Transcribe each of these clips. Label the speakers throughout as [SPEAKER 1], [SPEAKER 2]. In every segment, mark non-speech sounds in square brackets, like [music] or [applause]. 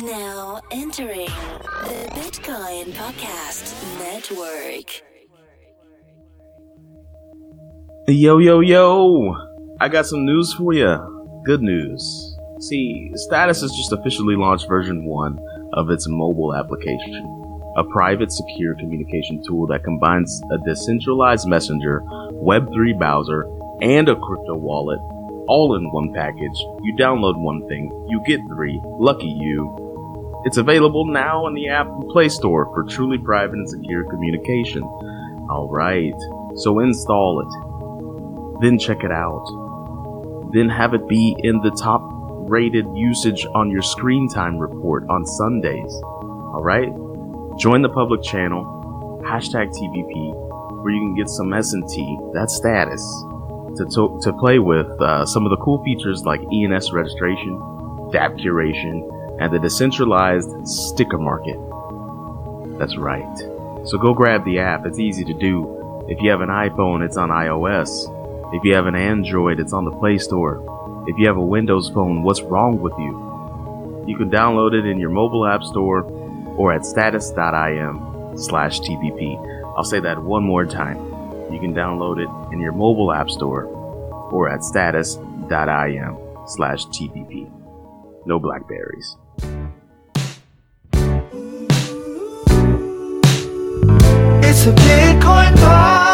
[SPEAKER 1] Now entering the Bitcoin Podcast Network.
[SPEAKER 2] Yo, yo, yo! I got some news for you. Good news. See, Status has just officially launched version 1 of its mobile application, a private, secure communication tool that combines a decentralized messenger, Web3 browser, and a crypto wallet all in one package. You download one thing, you get three. Lucky you. It's available now in the app and Play Store for truly private and secure communication. Alright, so install it. Then check it out. Then have it be in the top rated usage on your screen time report on Sundays. Alright? Join the public channel, hashtag TBP, where you can get some SNT, that's status, to, to, to play with uh, some of the cool features like ENS registration, DApp curation, and the decentralized sticker market. That's right. So go grab the app. It's easy to do. If you have an iPhone, it's on iOS. If you have an Android, it's on the Play Store. If you have a Windows phone, what's wrong with you? You can download it in your mobile app store or at status.im slash TBP. I'll say that one more time. You can download it in your mobile app store or at status.im slash TBP. No blackberries.
[SPEAKER 3] It's a Bitcoin podcast.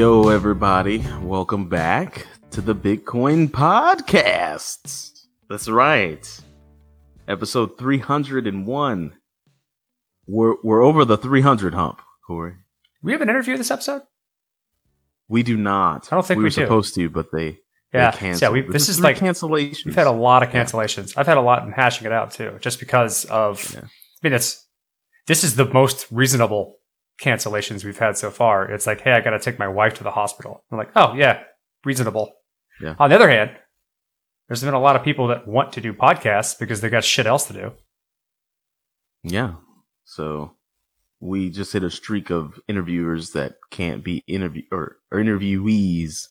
[SPEAKER 2] Yo, everybody, welcome back to the Bitcoin Podcasts. That's right. Episode 301. We're, we're over the 300 hump, Corey.
[SPEAKER 4] We have an interview this episode.
[SPEAKER 2] We do not.
[SPEAKER 4] I don't think
[SPEAKER 2] we
[SPEAKER 4] we
[SPEAKER 2] were
[SPEAKER 4] do.
[SPEAKER 2] supposed to, but they,
[SPEAKER 4] Yeah,
[SPEAKER 2] they canceled.
[SPEAKER 4] yeah. We,
[SPEAKER 2] There's
[SPEAKER 4] this is like
[SPEAKER 2] cancellations.
[SPEAKER 4] we've had a lot of cancellations. I've had a lot in hashing it out too, just because of.
[SPEAKER 2] Yeah.
[SPEAKER 4] I mean, it's this is the most reasonable cancellations we've had so far. It's like, hey, I got to take my wife to the hospital. I'm like, oh yeah, reasonable.
[SPEAKER 2] Yeah.
[SPEAKER 4] On the other hand, there's been a lot of people that want to do podcasts because they got shit else to do.
[SPEAKER 2] Yeah. So we just hit a streak of interviewers that can't be interview or, or interviewees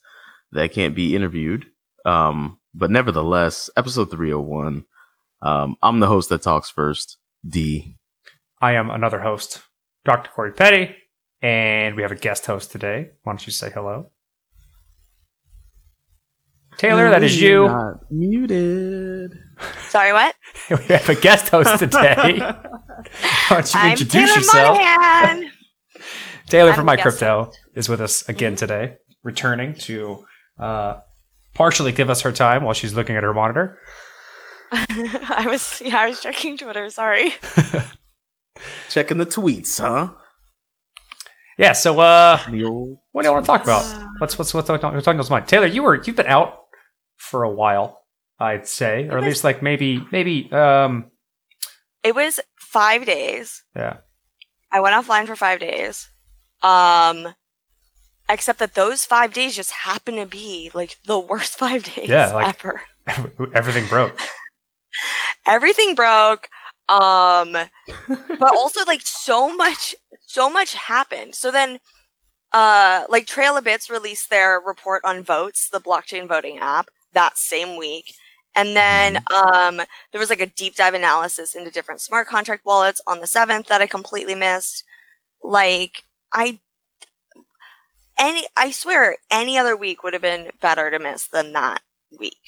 [SPEAKER 2] that can't be interviewed. Um, but nevertheless, episode 301. Um, I'm the host that talks first, Dee.
[SPEAKER 4] I am another host, Dr. Corey Petty, and we have a guest host today. Why don't you say hello? Taylor, that is you.
[SPEAKER 2] Not muted.
[SPEAKER 5] Sorry, what? [laughs]
[SPEAKER 4] we have a guest host today. [laughs] Why don't you
[SPEAKER 5] I'm
[SPEAKER 4] introduce
[SPEAKER 5] Taylor
[SPEAKER 4] yourself?
[SPEAKER 5] Monahan. [laughs]
[SPEAKER 4] Taylor
[SPEAKER 5] I'm
[SPEAKER 4] from My
[SPEAKER 5] guest
[SPEAKER 4] Crypto is with us again today, returning to uh, partially give us her time while she's looking at her monitor.
[SPEAKER 5] I was yeah, I was checking Twitter. Sorry.
[SPEAKER 2] Checking the tweets, huh?
[SPEAKER 4] Yeah, so uh, what do you want to talk about? What's what's what's on what's on your mind? Taylor, you were you've been out for a while, I'd say, or at least like maybe maybe um
[SPEAKER 5] It was five days.
[SPEAKER 4] yeah.
[SPEAKER 5] I went offline for five days. Um, except that those five days just happened to be like the worst [laughs] five days
[SPEAKER 4] Yeah, like-
[SPEAKER 5] ever. [laughs]
[SPEAKER 4] Everything broke. [laughs]
[SPEAKER 5] Everything broke. Um, [laughs] but also like so much, so much happened. So then, uh, like Trail of Bits released their report on Voatz, the blockchain voting app, that same week. And then um, there was like a deep dive analysis into different smart contract wallets on the 7th that I completely missed. Like, I, any, I swear, any other week would have been better to miss than that week.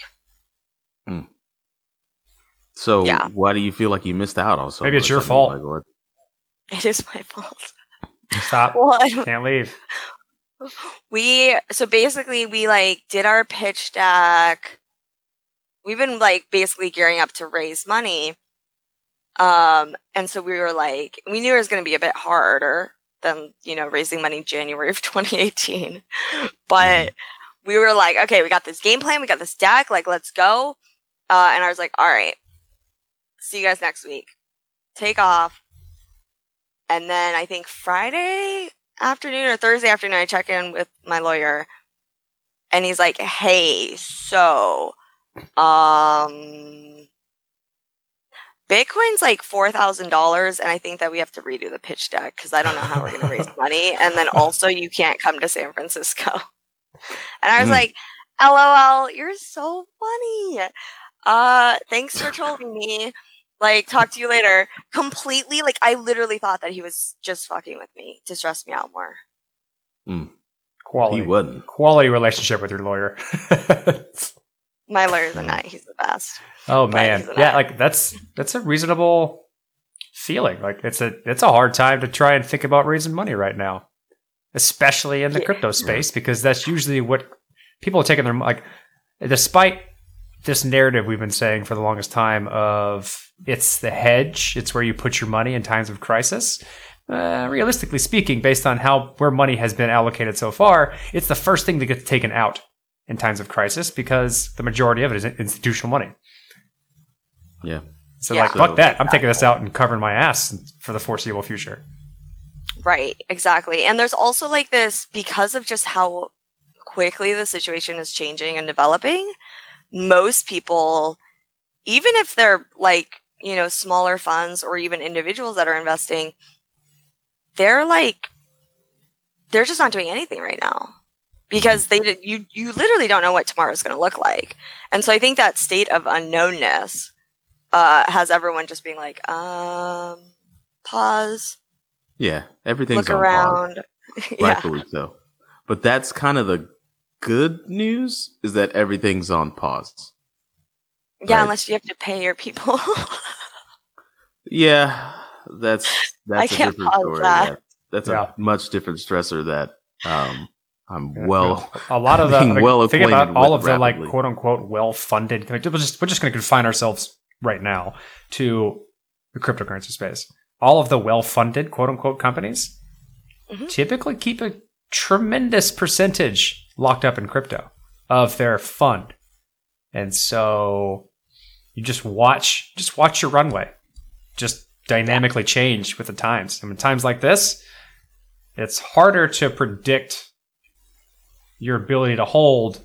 [SPEAKER 2] So
[SPEAKER 5] Yeah.
[SPEAKER 2] why do you feel like you missed out on something?
[SPEAKER 4] Maybe it's your fault.
[SPEAKER 2] Like, what?
[SPEAKER 5] It is my fault.
[SPEAKER 4] Stop. [laughs]
[SPEAKER 5] Well, I
[SPEAKER 4] Can't leave.
[SPEAKER 5] we so basically we like did our pitch deck. We've been like basically gearing up to raise money. Um, and so we were like, we knew it was going to be a bit harder than you know raising money January of [laughs] 2018, but we were like, okay, we got this game plan, we got this deck, like let's go. Uh, and I was like, all right, see you guys next week. Take off. And then I think Friday afternoon or Thursday afternoon, I check in with my lawyer, and he's like, "Hey, so, um, Bitcoin's like four thousand dollars, and I think that we have to redo the pitch deck because I don't know how we're going to raise [laughs] money, and then also you can't come to San Francisco." [laughs] And I was
[SPEAKER 2] Mm.
[SPEAKER 5] like, "LOL, you're so funny. Uh, thanks for trolling me." Like, talk to you later. Completely, like, I literally thought that he was just fucking with me to stress me out more. Hmm.
[SPEAKER 4] Quality.
[SPEAKER 2] He wouldn't.
[SPEAKER 4] Quality relationship with your lawyer. [laughs]
[SPEAKER 5] My lawyer's a nut. He's the best.
[SPEAKER 4] oh
[SPEAKER 5] But
[SPEAKER 4] man. Yeah, like that's that's a reasonable feeling. Like it's a it's a hard time to try and think about raising money right now. Especially in the
[SPEAKER 5] Yeah.
[SPEAKER 4] crypto space, because that's usually what people are taking their like despite this narrative we've been saying for the longest time of it's the hedge, it's where you put your money in times of crisis. Uh, realistically speaking, based on how where money has been allocated so far, it's the first thing that gets taken out in times of crisis because the majority of it is institutional money.
[SPEAKER 2] Yeah.
[SPEAKER 4] So
[SPEAKER 5] Yeah.
[SPEAKER 4] like, fuck
[SPEAKER 2] So-
[SPEAKER 4] that! I'm taking this out and covering my ass for the foreseeable future.
[SPEAKER 5] Right, exactly. And there's also like this because of just how quickly the situation is changing and developing, most people, even if they're like, you know, smaller funds or even individuals that are investing, they're like, they're just not doing anything right now because they you you literally don't know what tomorrow is going to look like. And so I think that state of unknownness uh, has everyone just being like, um, pause,
[SPEAKER 2] Yeah. Everything's
[SPEAKER 5] look
[SPEAKER 2] on pause.
[SPEAKER 5] around. [laughs] yeah.
[SPEAKER 2] rightfully so. But that's kind of the good news is that everything's on pause.
[SPEAKER 5] Yeah,
[SPEAKER 2] Right.
[SPEAKER 5] unless you have to pay your people. [laughs]
[SPEAKER 2] Yeah, that's that's a
[SPEAKER 5] can't
[SPEAKER 2] different story.
[SPEAKER 5] that.
[SPEAKER 2] That- That's
[SPEAKER 4] Yeah.
[SPEAKER 2] a much different stressor that um I'm
[SPEAKER 4] Yeah,
[SPEAKER 2] well
[SPEAKER 4] a lot of [laughs] the
[SPEAKER 2] being
[SPEAKER 4] like,
[SPEAKER 2] well
[SPEAKER 4] think about all
[SPEAKER 2] with
[SPEAKER 4] of the like quote unquote well funded. Like, we're just we're just going to confine ourselves right now to the cryptocurrency space. All of the well funded quote unquote companies
[SPEAKER 5] Mhm.
[SPEAKER 4] typically keep a tremendous percentage locked up in crypto of their fund, and so you just watch just watch your runway, just dynamically change with the times. I mean, times like this, it's harder to predict your ability to hold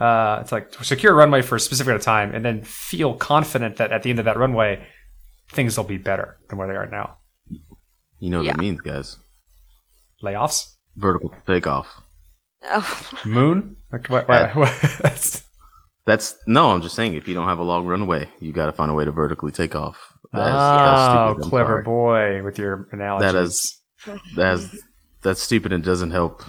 [SPEAKER 4] uh, it's like secure a runway for a specific amount of time and then feel confident that at the end of that runway things will be better than where they are now
[SPEAKER 2] you know what
[SPEAKER 5] Yeah.
[SPEAKER 2] it means, guys.
[SPEAKER 4] layoffs
[SPEAKER 2] Vertical takeoff.
[SPEAKER 5] oh, [laughs]
[SPEAKER 4] moon like what, what, [laughs] what that's,
[SPEAKER 2] That's no, I'm just saying if you don't have a long runway, you got to find a way to vertically take off. That is-
[SPEAKER 4] oh
[SPEAKER 2] that's stupid,
[SPEAKER 4] clever
[SPEAKER 2] sorry.
[SPEAKER 4] boy with your analogy
[SPEAKER 2] That is that's that's stupid and doesn't help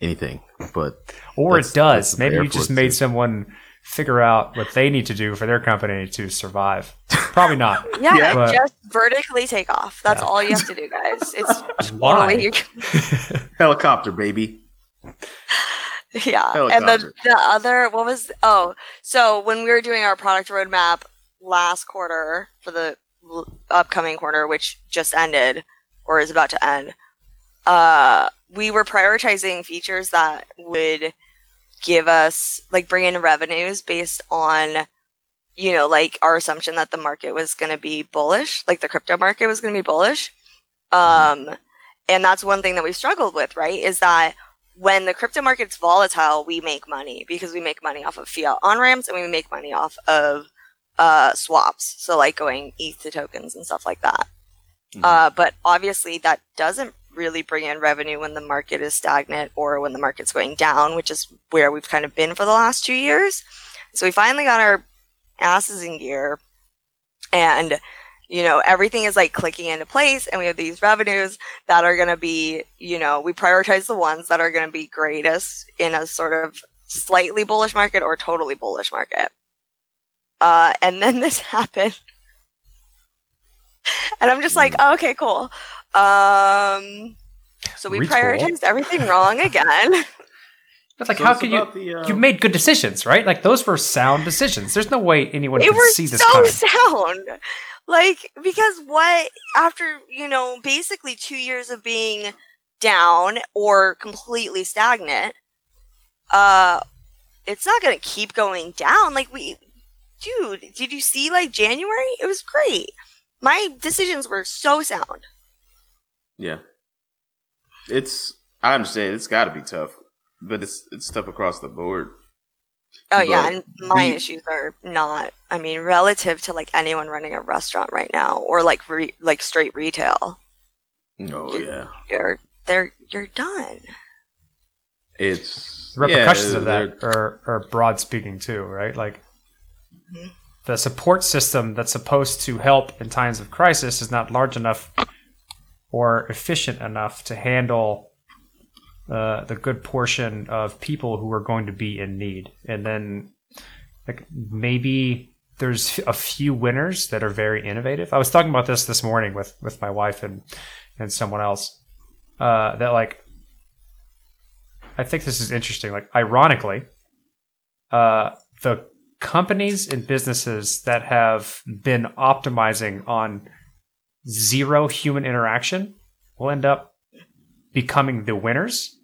[SPEAKER 2] anything. But
[SPEAKER 4] or it does maybe you just made
[SPEAKER 2] too.
[SPEAKER 4] someone figure out what they need to do for their company to survive probably not [laughs]
[SPEAKER 5] yeah,
[SPEAKER 4] But-
[SPEAKER 5] just vertically take off. That's
[SPEAKER 4] Yeah.
[SPEAKER 5] all you have to do, guys. It's [laughs]
[SPEAKER 4] why [laughs]
[SPEAKER 2] helicopter, baby. [laughs]
[SPEAKER 5] yeah. And the the other what was oh so when we were doing our product roadmap last quarter for the upcoming quarter, which just ended or is about to end, uh, we were prioritizing features that would give us like bring in revenues based on you know like our assumption that the market was going to be bullish like the crypto market was going to be bullish. Um and that's one thing that we've struggled with right is that when the crypto market's volatile we make money because we make money off of fiat on ramps and we make money off of uh swaps. So like going eth to tokens and stuff like that. Uh, but obviously, that doesn't really bring in revenue when the market is stagnant or when the market's going down, which is where we've kind of been for the last two years. So we finally got our asses in gear, and you know everything is like clicking into place, and we have these revenues that are going to be, you know, we prioritize the ones that are going to be greatest in a sort of slightly bullish market or totally bullish market. Uh, and then [laughs] this happened and I'm just like, oh, okay, cool. Um, So we
[SPEAKER 4] Retool.
[SPEAKER 5] prioritized everything wrong again. [laughs]
[SPEAKER 4] But like,
[SPEAKER 2] So
[SPEAKER 4] how can you?
[SPEAKER 2] the, uh,
[SPEAKER 4] You made good decisions, right? Like those were sound decisions. There's no way anyone
[SPEAKER 5] they
[SPEAKER 4] could
[SPEAKER 5] were
[SPEAKER 4] see this
[SPEAKER 5] so
[SPEAKER 4] coming.
[SPEAKER 5] sound. Like because what after you know basically two years of being down or completely stagnant, uh, it's not gonna keep going down. Like we, dude, did you see like January? It was great. My decisions were so sound.
[SPEAKER 2] Yeah. It's I understand it's got to be tough, but it's it's tough across the board.
[SPEAKER 5] Oh yeah, and my
[SPEAKER 2] we-
[SPEAKER 5] issues are not. I mean, relative to like anyone running a restaurant right now, or like re- like straight retail,
[SPEAKER 2] Oh yeah,
[SPEAKER 5] you're they're you're done.
[SPEAKER 2] it's
[SPEAKER 4] The repercussions
[SPEAKER 2] yeah,
[SPEAKER 4] of that are, are broad speaking too, right? Like
[SPEAKER 5] Mhm.
[SPEAKER 4] the support system that's supposed to help in times of crisis is not large enough or efficient enough to handle uh, the good portion of people who are going to be in need. And then, like maybe there's a few winners that are very innovative. I was talking about this this morning with with my wife and and someone else. Uh, that like I think this is interesting. Like, ironically, uh, the companies and businesses that have been optimizing on zero human interaction will end up becoming the winners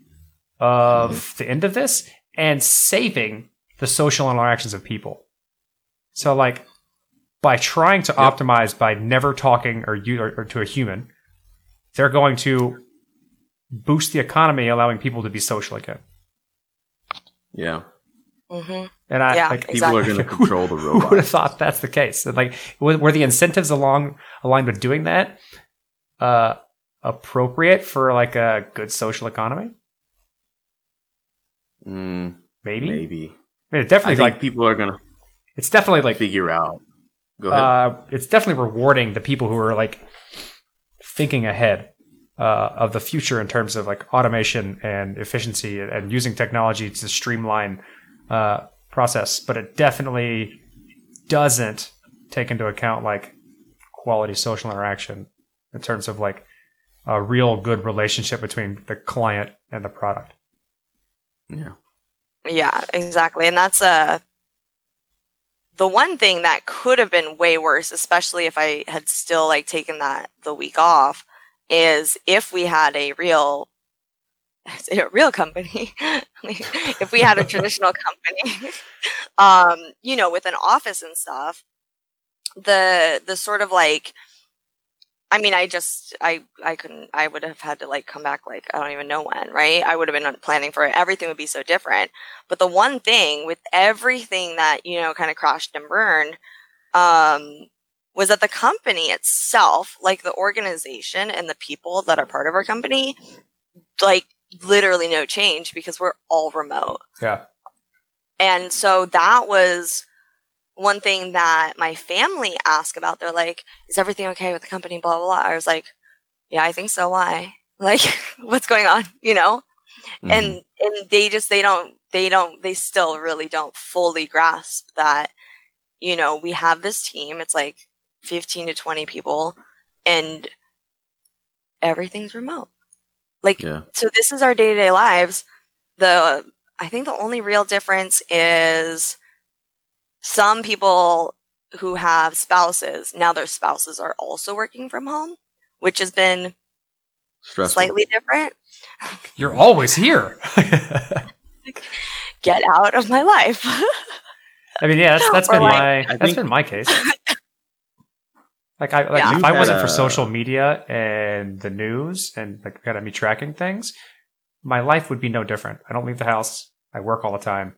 [SPEAKER 4] of the end of this and saving the social interactions of people. So, like, by trying to
[SPEAKER 2] Yep.
[SPEAKER 4] optimize by never talking or, you, or, or to a human, they're going to boost the economy, allowing people to be social again.
[SPEAKER 2] yeah.
[SPEAKER 5] Mm-hmm.
[SPEAKER 4] And I
[SPEAKER 5] Yeah,
[SPEAKER 4] like
[SPEAKER 2] People are [laughs] going to control the robot.
[SPEAKER 4] who would have thought that's the case? And, Like, were, were the incentives along aligned with doing that uh, appropriate for like a good social economy?
[SPEAKER 2] Mm,
[SPEAKER 4] Maybe.
[SPEAKER 2] maybe.
[SPEAKER 4] I mean, it
[SPEAKER 2] I
[SPEAKER 4] definitely
[SPEAKER 2] think
[SPEAKER 4] like
[SPEAKER 2] people are going to
[SPEAKER 4] it's definitely like
[SPEAKER 2] figure out. Go ahead.
[SPEAKER 4] uh, it's definitely rewarding the people who are like thinking ahead uh, of the future in terms of like automation and efficiency and, and using technology to streamline uh, process. But it definitely doesn't take into account like quality social interaction in terms of like a real good relationship between the client and the product.
[SPEAKER 2] yeah.
[SPEAKER 5] Yeah, exactly. And that's uh the one thing that could have been way worse, especially if I had still like taken that the week off, is if we had a real [laughs] a real company. [laughs] if we had a traditional [laughs] company, um, you know, with an office and stuff, the the sort of like I mean, I just, I, I couldn't, I would have had to like come back like, I don't even know when, right? I would have been planning for it. Everything would be so different. But the one thing with everything that, you know, kind of crashed and burned, um, was that the company itself, like the organization and the people that are part of our company, like literally no change because we're all remote.
[SPEAKER 4] Yeah.
[SPEAKER 5] And so that was one thing that my family asked about. They're like, is everything okay with the company? Blah, blah, blah. I was like, yeah, I think so. Why? [laughs] Like, what's going on? [laughs] You know?
[SPEAKER 2] Mhm.
[SPEAKER 5] And, and they just, they don't, they don't, they still really don't fully grasp that, you know, we have this team. It's like 15 to 20 people and everything's remote. Like,
[SPEAKER 2] yeah.
[SPEAKER 5] so this is our day to day lives. The I think the only real difference is some people who have spouses now their spouses are also working from home, which has been
[SPEAKER 2] Stressful.
[SPEAKER 5] slightly different.
[SPEAKER 4] You're always here. [laughs]
[SPEAKER 5] Get out of my life.
[SPEAKER 4] I mean, yeah, that's that's
[SPEAKER 5] Or
[SPEAKER 4] been
[SPEAKER 5] like-
[SPEAKER 4] my
[SPEAKER 2] I
[SPEAKER 4] that's
[SPEAKER 2] think-
[SPEAKER 4] been my case. [laughs] Like I like
[SPEAKER 5] Yeah.
[SPEAKER 4] if I wasn't for social media and the news and like kind of me tracking things, my life would be no different. I don't leave the house. I work all the time,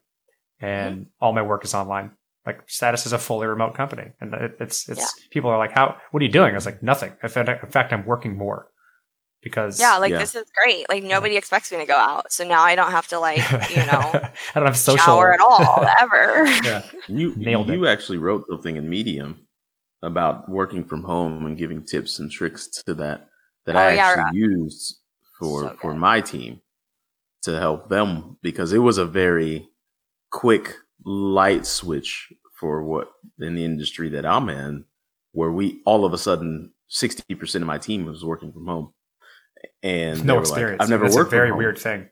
[SPEAKER 4] and
[SPEAKER 5] Mm-hmm.
[SPEAKER 4] all my work is online. Like status is a fully remote company, and it, it's it's people are like, "How? What are you doing?" I was like, "Nothing." In fact, in fact, I'm working more because
[SPEAKER 5] yeah, like
[SPEAKER 2] Yeah.
[SPEAKER 5] this is great. Like nobody expects me to go out, so now I don't have to like [laughs] you know
[SPEAKER 4] I don't have social
[SPEAKER 5] shower at all [laughs] ever.
[SPEAKER 4] Yeah.
[SPEAKER 2] You
[SPEAKER 4] Nailed it.
[SPEAKER 2] you actually wrote something in Medium about working from home and giving tips and tricks to that that oh, I
[SPEAKER 5] Oh, yeah,
[SPEAKER 2] actually
[SPEAKER 5] right.
[SPEAKER 2] used for
[SPEAKER 5] So
[SPEAKER 2] for my team to help them because it was a very quick light switch for what in the industry that I'm in where we all of a sudden 60% of my team was working from home and
[SPEAKER 4] no
[SPEAKER 2] were like,
[SPEAKER 4] experience.
[SPEAKER 2] I've never
[SPEAKER 4] That's
[SPEAKER 2] worked
[SPEAKER 4] a very
[SPEAKER 2] from home.
[SPEAKER 4] weird thing.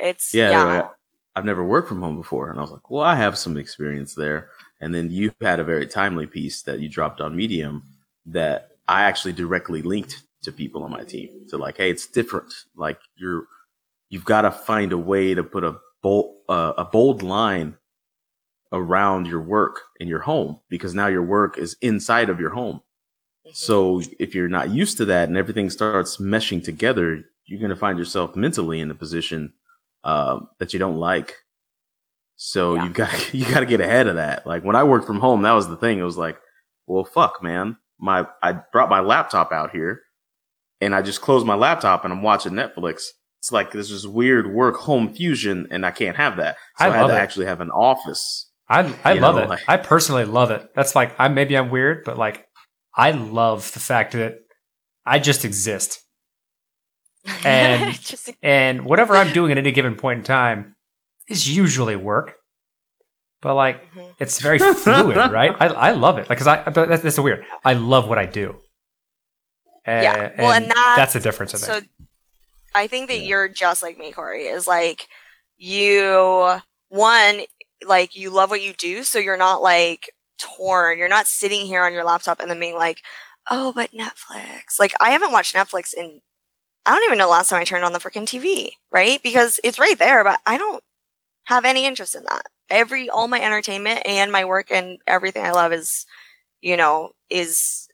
[SPEAKER 5] It's
[SPEAKER 2] Yeah,
[SPEAKER 5] yeah.
[SPEAKER 2] like, I've never worked from home before, and I was like, well, I have some experience there. And then you had a very timely piece that you dropped on Medium that I actually directly linked to people on my team to like, hey, it's different. Like you're, you've got to find a way to put a bold, uh, a bold line around your work in your home because now your work is inside of your home. So if you're not used to that and everything starts meshing together, you're going to find yourself mentally in a position um, that you don't like. So
[SPEAKER 5] Yeah.
[SPEAKER 2] you got [laughs] you got to get ahead of that. Like when I worked from home, that was the thing. It was like, well, fuck, man. My I brought my laptop out here, and I just closed my laptop and I'm watching Netflix. It's like this is weird work home fusion, and I can't have that. So
[SPEAKER 4] I
[SPEAKER 2] I, had to
[SPEAKER 4] it.
[SPEAKER 2] actually have an office.
[SPEAKER 4] I I
[SPEAKER 2] You
[SPEAKER 4] love
[SPEAKER 2] know,
[SPEAKER 4] it.
[SPEAKER 2] like-
[SPEAKER 4] I personally love it. That's like I maybe I'm weird, but like I love the fact that I just exist. [laughs] And-
[SPEAKER 5] Just-
[SPEAKER 4] And whatever I'm doing at any given point in time is usually work. But like
[SPEAKER 5] Mhm.
[SPEAKER 4] it's very fluid, [laughs] right? I, I love it. Like cuz I but that's, that's weird. I love what I do. And,
[SPEAKER 5] Yeah. Well, and that's-
[SPEAKER 4] that's the difference I think.
[SPEAKER 5] So I think that you're just like me, Corey, is like you one, like you love what you do, so you're not like torn. You're not sitting here on your laptop and then being like, Oh, but Netflix. Like I haven't watched Netflix in I don't even know last time I turned on the freaking TV, right? Because it's right there, but I don't have any interest in that. Every all my entertainment and my work and everything I love is, you know, is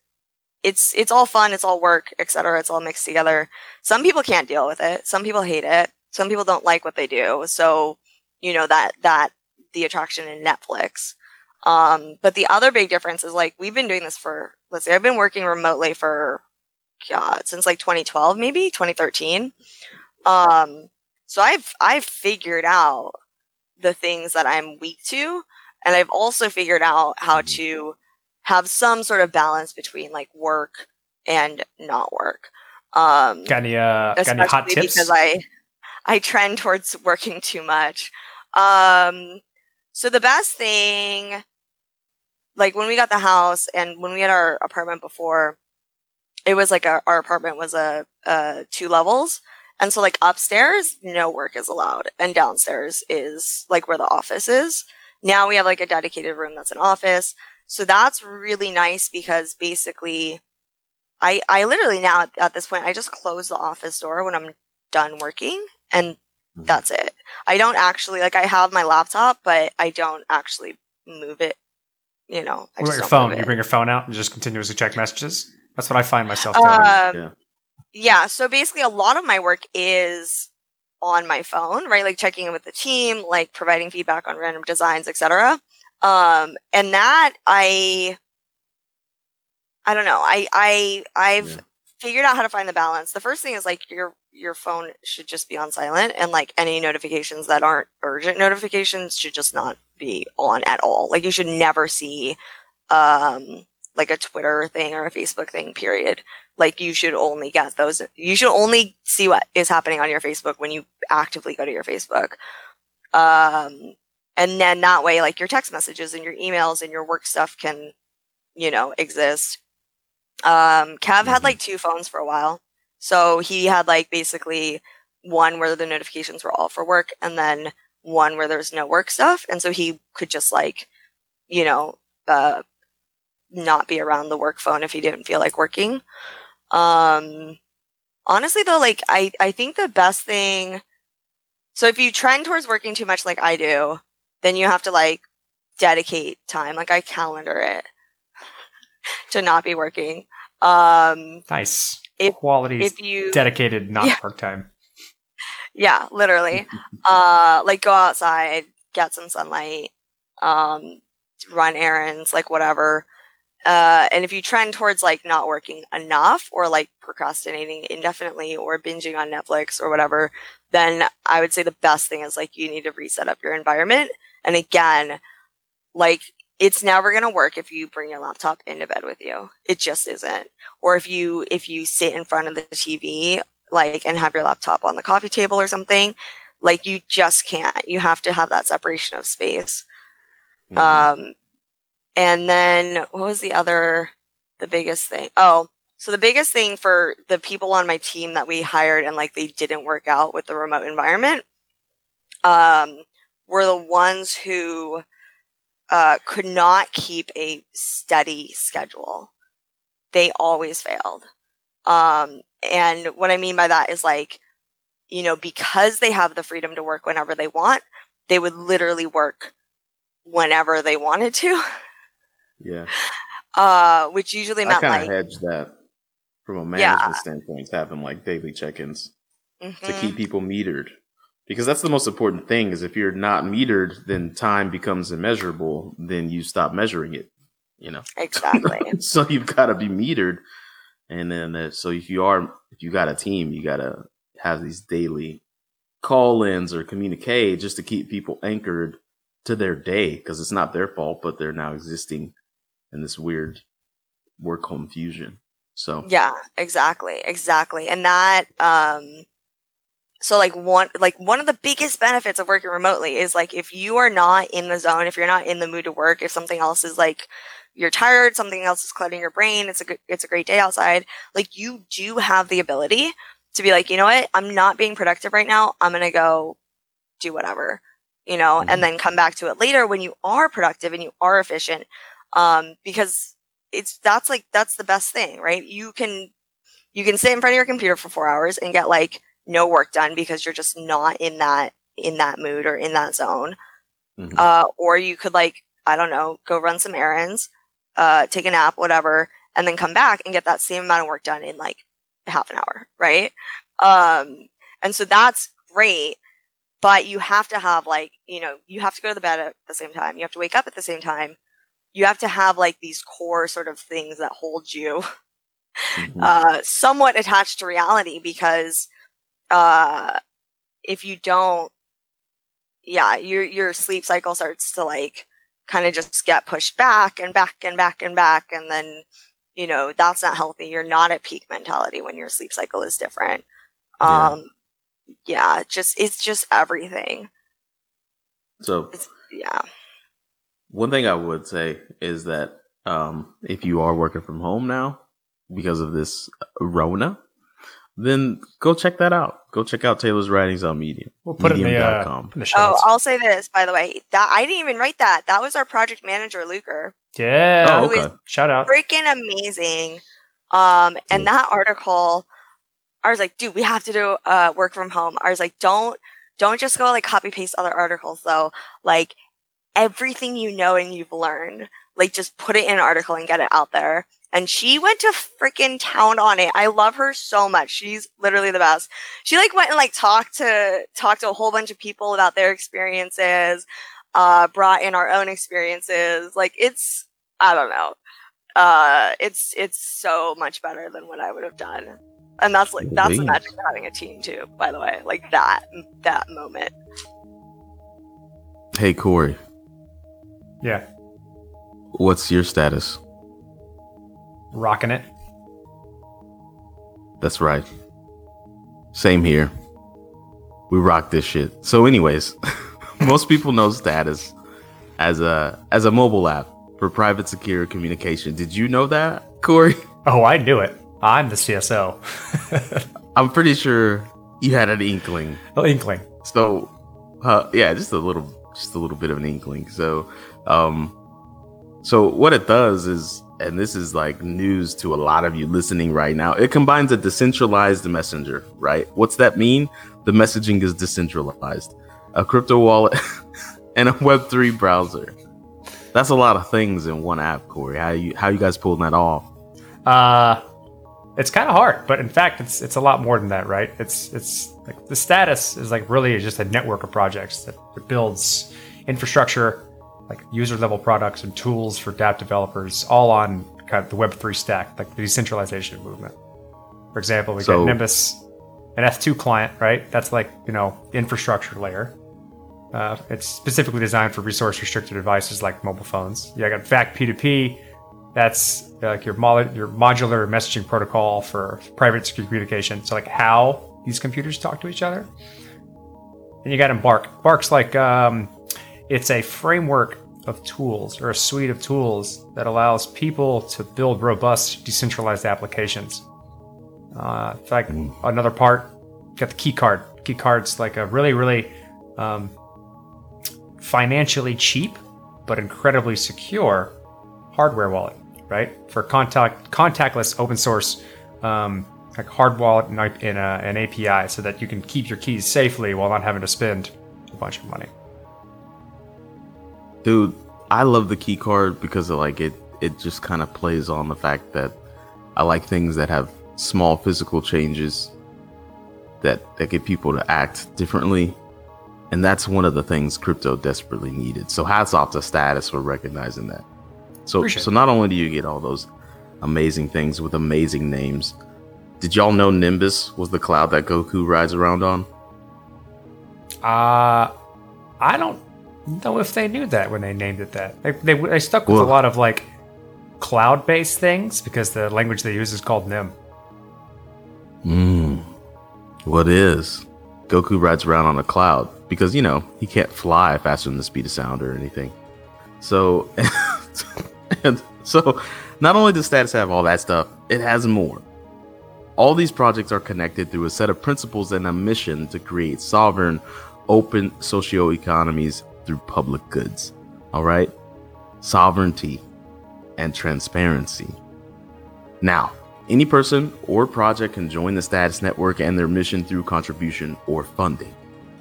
[SPEAKER 5] it's it's all fun, it's all work, etc. It's all mixed together. Some people can't deal with it. Some people hate it. Some people don't like what they do. So, you know, that that the attraction in Netflix. Um, but the other big difference is like we've been doing this for let's say I've been working remotely for God since like 2012, maybe 2013. Um, so I've I've figured out the things that I'm weak to, and I've also figured out how to have some sort of balance between like work and not work. Um,
[SPEAKER 4] got any uh got any hot tips?
[SPEAKER 5] because I I trend towards working too much. Um, so the best thing, like when we got the house and when we had our apartment before, it was like our, apartment was a, a two levels. And so like upstairs, no work is allowed. And downstairs is like where the office is. Now we have like a dedicated room that's an office. So that's really nice because basically I, I literally now at, at this point, I just close the office door when I'm done working and That's it. I don't actually like I have my laptop, but I don't actually move it. You know, I
[SPEAKER 4] What
[SPEAKER 5] just
[SPEAKER 4] about your
[SPEAKER 5] don't
[SPEAKER 4] phone? You bring your phone out and just continuously check messages. That's what I find myself doing.
[SPEAKER 5] Um,
[SPEAKER 2] Yeah.
[SPEAKER 5] yeah. So basically, a lot of my work is on my phone, right? Like checking in with the team, like providing feedback on random designs, etc. Um, and that I, I don't know. I I I've
[SPEAKER 2] Yeah.
[SPEAKER 5] figured out how to find the balance. The first thing is like your your phone should just be on silent, and like any notifications that aren't urgent notifications should just not be on at all. Like you should never see, um, like a Twitter thing or a Facebook thing. Period like you should only get those you should only see what is happening on your facebook when you actively go to your facebook um and then that way like your text messages and your emails and your work stuff can you know exist um kev had
[SPEAKER 2] Mhm.
[SPEAKER 5] like two phones for a while so he had like basically one where the notifications were all for work and then one where there's no work stuff. And so he could just like you know uh not be around the work phone if he didn't feel like working. Um honestly though like i i think the best thing so if you trend towards working too much like i do then you have to like dedicate time like i calendar it [laughs] to not be working um
[SPEAKER 4] nice.
[SPEAKER 5] if-
[SPEAKER 4] Quality
[SPEAKER 5] if you
[SPEAKER 4] dedicated, not
[SPEAKER 5] Yeah.
[SPEAKER 4] work time.
[SPEAKER 5] yeah literally [laughs] uh like go outside get some sunlight um run errands like whatever uh and if you trend towards like not working enough or like procrastinating indefinitely or binging on netflix or whatever then i would say the best thing is like you need to reset up your environment and again like it's never going to work if you bring your laptop into bed with you. It just isn't. Or if you if you sit in front of the tv like and have your laptop on the coffee table or something like you just can't. You have to have that separation of space.
[SPEAKER 2] Mhm.
[SPEAKER 5] um and then what was the other the biggest thing? Oh So the biggest thing for the people on my team that we hired and like they didn't work out with the remote environment, um, were the ones who uh, could not keep a steady schedule. They always failed. Um, and what I mean by that is like, you know, because they have the freedom to work whenever they want, they would literally work whenever they wanted to,
[SPEAKER 2] Yeah, [laughs]
[SPEAKER 5] uh, which usually
[SPEAKER 2] I
[SPEAKER 5] meant
[SPEAKER 2] kind
[SPEAKER 5] like,
[SPEAKER 2] of hedge that from a
[SPEAKER 5] Yeah.
[SPEAKER 2] management standpoint, having like daily check-ins to
[SPEAKER 5] mhm,
[SPEAKER 2] keep people metered. Because that's the most important thing. Is if you're not metered, then time becomes immeasurable. Then you stop measuring it. You know.
[SPEAKER 5] exactly. [laughs]
[SPEAKER 2] so you've got to be metered, and then uh, so if you are if you got a team, you got to have these daily call-ins or communique just to keep people anchored to their day because it's not their fault, but they're now existing in this weird work confusion. So
[SPEAKER 5] Yeah, exactly, exactly. And that um so like one like one of the biggest benefits of working remotely is like if you are not in the zone, if you're not in the mood to work, if something else is like you're tired, something else is cluttering your brain, it's a good it's a great day outside, like you do have the ability to be like, you know what, I'm not being productive right now. I'm gonna go do whatever. You know, and then come back to it later when you are productive and you are efficient. Um, because it's that's like that's the best thing, right? You can you can sit in front of your computer for four hours and get like no work done because you're just not in that in that mood or in that zone.
[SPEAKER 2] Mhm.
[SPEAKER 5] Uh, or you could like I don't know, go run some errands, uh, take a nap, whatever, and then come back and get that same amount of work done in like half an hour, right? Um, and so that's great. But you have to have like, you know, you have to go to the bed at the same time. You have to wake up at the same time. You have to have like these core sort of things that hold you [laughs]
[SPEAKER 2] mhm.
[SPEAKER 5] uh, somewhat attached to reality because uh, if you don't, yeah, your your sleep cycle starts to like kind of just get pushed back and back and back and back, and then you know that's not healthy. You're not at peak mentality when your sleep cycle is different.
[SPEAKER 2] Yeah.
[SPEAKER 5] Um, yeah, just it's just everything.
[SPEAKER 2] so
[SPEAKER 5] It's, yeah,
[SPEAKER 2] One thing I would say is that um, if you are working from home now because of this Rona, then go check that out. Go check out Taylor's writings on Medium.
[SPEAKER 4] We'll put it in the, uh,
[SPEAKER 2] Medium.com.
[SPEAKER 4] in the show
[SPEAKER 5] Oh. I'll say this by the way. That I didn't even write that. That was our project manager, Luker.
[SPEAKER 4] yeah.
[SPEAKER 2] Oh, okay.
[SPEAKER 4] Shout out.
[SPEAKER 5] freaking amazing. Um, and that article, I was like, dude, we have to do uh work from home. I was like, don't don't just go like copy paste other articles though. Like everything you know and you've learned, like just put it in an article and get it out there. And she went to freaking town on it. I love her so much. She's literally the best. She like went and like talked to talked to a whole bunch of people about their experiences, uh, brought in our own experiences. Like it's I don't know uh it's it's so much better than what i would have done and that's like that's the magic of having a team too by the way like that that moment
[SPEAKER 2] Hey, Corey,
[SPEAKER 4] Yeah.
[SPEAKER 2] what's your status?
[SPEAKER 4] Rocking it.
[SPEAKER 2] That's right. Same here. We rock this shit. So, anyways, [laughs] most people know Status as a as a mobile app for private secure communication. Did you know that, Corey? [laughs]
[SPEAKER 4] Oh, I knew it. I'm the CSO. [laughs]
[SPEAKER 2] I'm pretty sure you had an inkling.
[SPEAKER 4] oh, Inkling.
[SPEAKER 2] So, uh, yeah, just a little, just a little bit of an inkling. So, um, so what it does is, and this is like news to a lot of you listening right now. It combines a decentralized messenger, right? What's that mean? The messaging is decentralized, a crypto wallet, [laughs] and a Web3 browser. That's a lot of things in one app, Corey. How you how you guys pulling that off?
[SPEAKER 4] Uh, it's kind of hard, but in fact, it's it's a lot more than that, right? It's it's like the status is like really just a network of projects that, that builds infrastructure, like user level products and tools for DApp developers, all on kind of the Web three stack, like the decentralization movement. For example, we
[SPEAKER 2] So-
[SPEAKER 4] got Nimbus, an Eth2 client, right? That's like you know infrastructure layer. Uh, it's specifically designed for resource restricted devices like mobile phones. Yeah, I got VAC P2P. That's uh, like your your modular messaging protocol for private secure communication. So like how these computers talk to each other. And you got Embark. Embark's like um, it's a framework of tools or a suite of tools that allows people to build robust decentralized applications. Uh, in fact, another part, got the key card. Key card's like a really, really um, financially cheap but incredibly secure hardware wallet, right? For contact contactless open source um, like hard wallet and I- in a, an API, so that you can keep your keys safely while not having to spend a bunch of money.
[SPEAKER 2] Dude, I love the key card because of like it it just kind of plays on the fact that I like things that have small physical changes that that get people to act differently. And that's one of the things crypto desperately needed. So hats off to status for recognizing that. So
[SPEAKER 4] Appreciate
[SPEAKER 2] so not only do you get all those amazing things with amazing names, did y'all know Nimbus was the cloud that Goku rides around on?
[SPEAKER 4] Uh, I don't know if they knew that when they named it that. They, they, they stuck with a lot of like cloud based things because the language they use is called NIM.
[SPEAKER 2] Hmm. What is? Goku rides around on a cloud because you know he can't fly faster than the speed of sound or anything. So, [laughs] and so, not only does status have all that stuff, it has more. All these projects are connected through a set of principles and a mission to create sovereign, open socio economies through public goods. All right, sovereignty and transparency. Now, any person or project can join the Status Network and their mission through contribution or funding.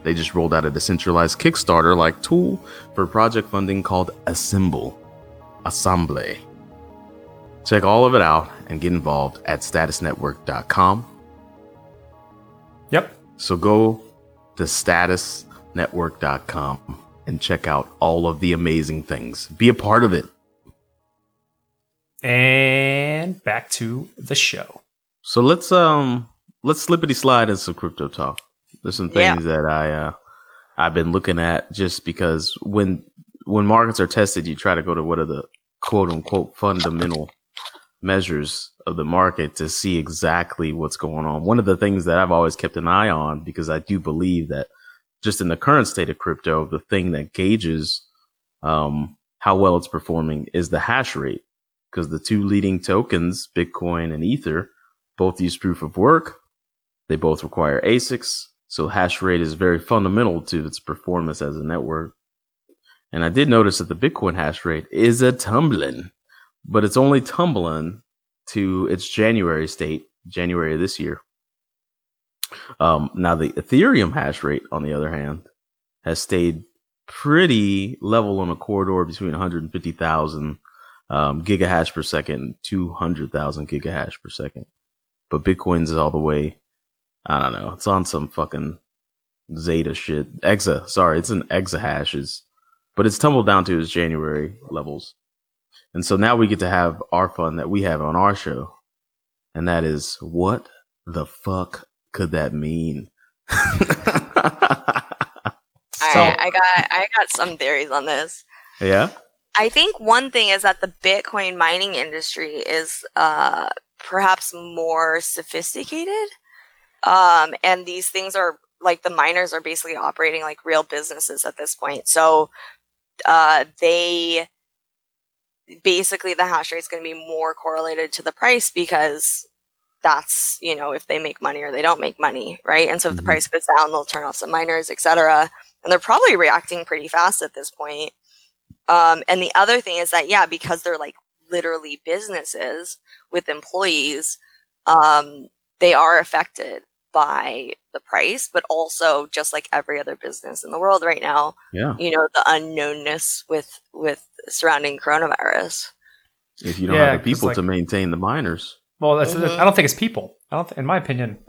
[SPEAKER 2] They just rolled out a decentralized Kickstarter like tool for project funding called Assemble. Assemble. Check all of it out and get involved at statusnetwork.com.
[SPEAKER 4] Yep.
[SPEAKER 2] So go to statusnetwork.com and check out all of the amazing things. Be a part of it.
[SPEAKER 4] And back to the show.
[SPEAKER 2] So let's um let's slippity slide into some crypto talk. There's some
[SPEAKER 5] Yeah.
[SPEAKER 2] things that I uh I've been looking at just because when when markets are tested, you try to go to what are the quote unquote fundamental measures of the market to see exactly what's going on. One of the things that I've always kept an eye on because I do believe that just in the current state of crypto, the thing that gauges um, how well it's performing is the hash rate because the two leading tokens, Bitcoin and Ether, both use proof of work. They both require ASICs. So hash rate is very fundamental to its performance as a network. And I did notice that the Bitcoin hash rate is a tumbling, but it's only tumbling to its January state, January of this year. Um, now the Ethereum hash rate, on the other hand, has stayed pretty level on a corridor between 150,000 um, gigahash per second, 200,000 gigahash per second. But Bitcoin's is all the way, I don't know, it's on some fucking Zeta shit. Exa, sorry, it's an exahashes, but it's tumbled down to its January levels. And so now we get to have our fun that we have on our show. And that is, what the fuck could that mean? [laughs]
[SPEAKER 5] All
[SPEAKER 4] So-
[SPEAKER 5] right, I got I got some theories on this.
[SPEAKER 2] yeah?
[SPEAKER 5] I think one thing is that the Bitcoin mining industry is uh, perhaps more sophisticated. Um, and these things are like the miners are basically operating like real businesses at this point. So uh, they basically the hash rate is going to be more correlated to the price because that's you know if they make money or they don't make money, right? And so if the
[SPEAKER 2] Mhm.
[SPEAKER 5] price goes down, they'll turn off some miners, etc. And they're probably reacting pretty fast at this point. Um, and the other thing is that, yeah, because they're like literally businesses with employees, um, they are affected by the price, but also just like every other business in the world right now,
[SPEAKER 2] Yeah.
[SPEAKER 5] you know, the unknownness with, with surrounding coronavirus.
[SPEAKER 2] If you don't
[SPEAKER 4] Yeah,
[SPEAKER 2] have the
[SPEAKER 4] 'cause,
[SPEAKER 2] people
[SPEAKER 4] like-
[SPEAKER 2] to maintain the miners.
[SPEAKER 4] Well, that's,
[SPEAKER 5] Mhm.
[SPEAKER 4] I don't think it's people. I don't. in my opinion,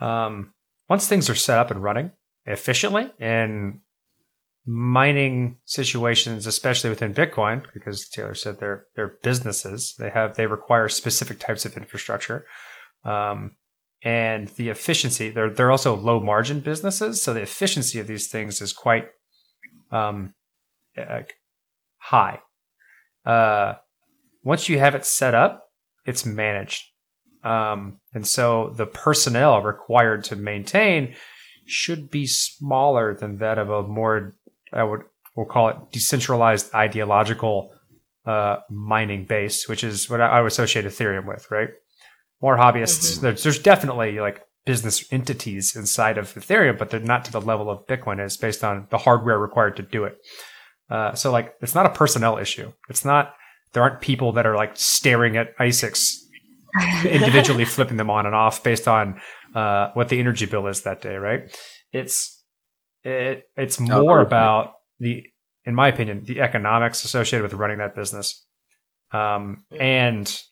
[SPEAKER 4] um, once things are set up and running efficiently in mining situations, especially within Bitcoin, because Taylor said they're they're businesses. They have they require specific types of infrastructure, um, and the efficiency. They're they're also low margin businesses, so the efficiency of these things is quite um, high. Uh, once you have it set up, it's managed. Um, and so the personnel required to maintain should be smaller than that of a more, I would we'll call it decentralized ideological uh, mining base, which is what I, would associate Ethereum with, right? More hobbyists. There's, there's definitely like business entities inside of Ethereum, but they're not to the level of Bitcoin is based on the hardware required to do it. Uh, so like, it's not a personnel issue. It's not, there aren't people that are like staring at ASICs [laughs] individually flipping them on and off based on uh, what the energy bill is that day, right? It's it it's more
[SPEAKER 2] okay.
[SPEAKER 4] about the, in my opinion, the economics associated with running that business, um, and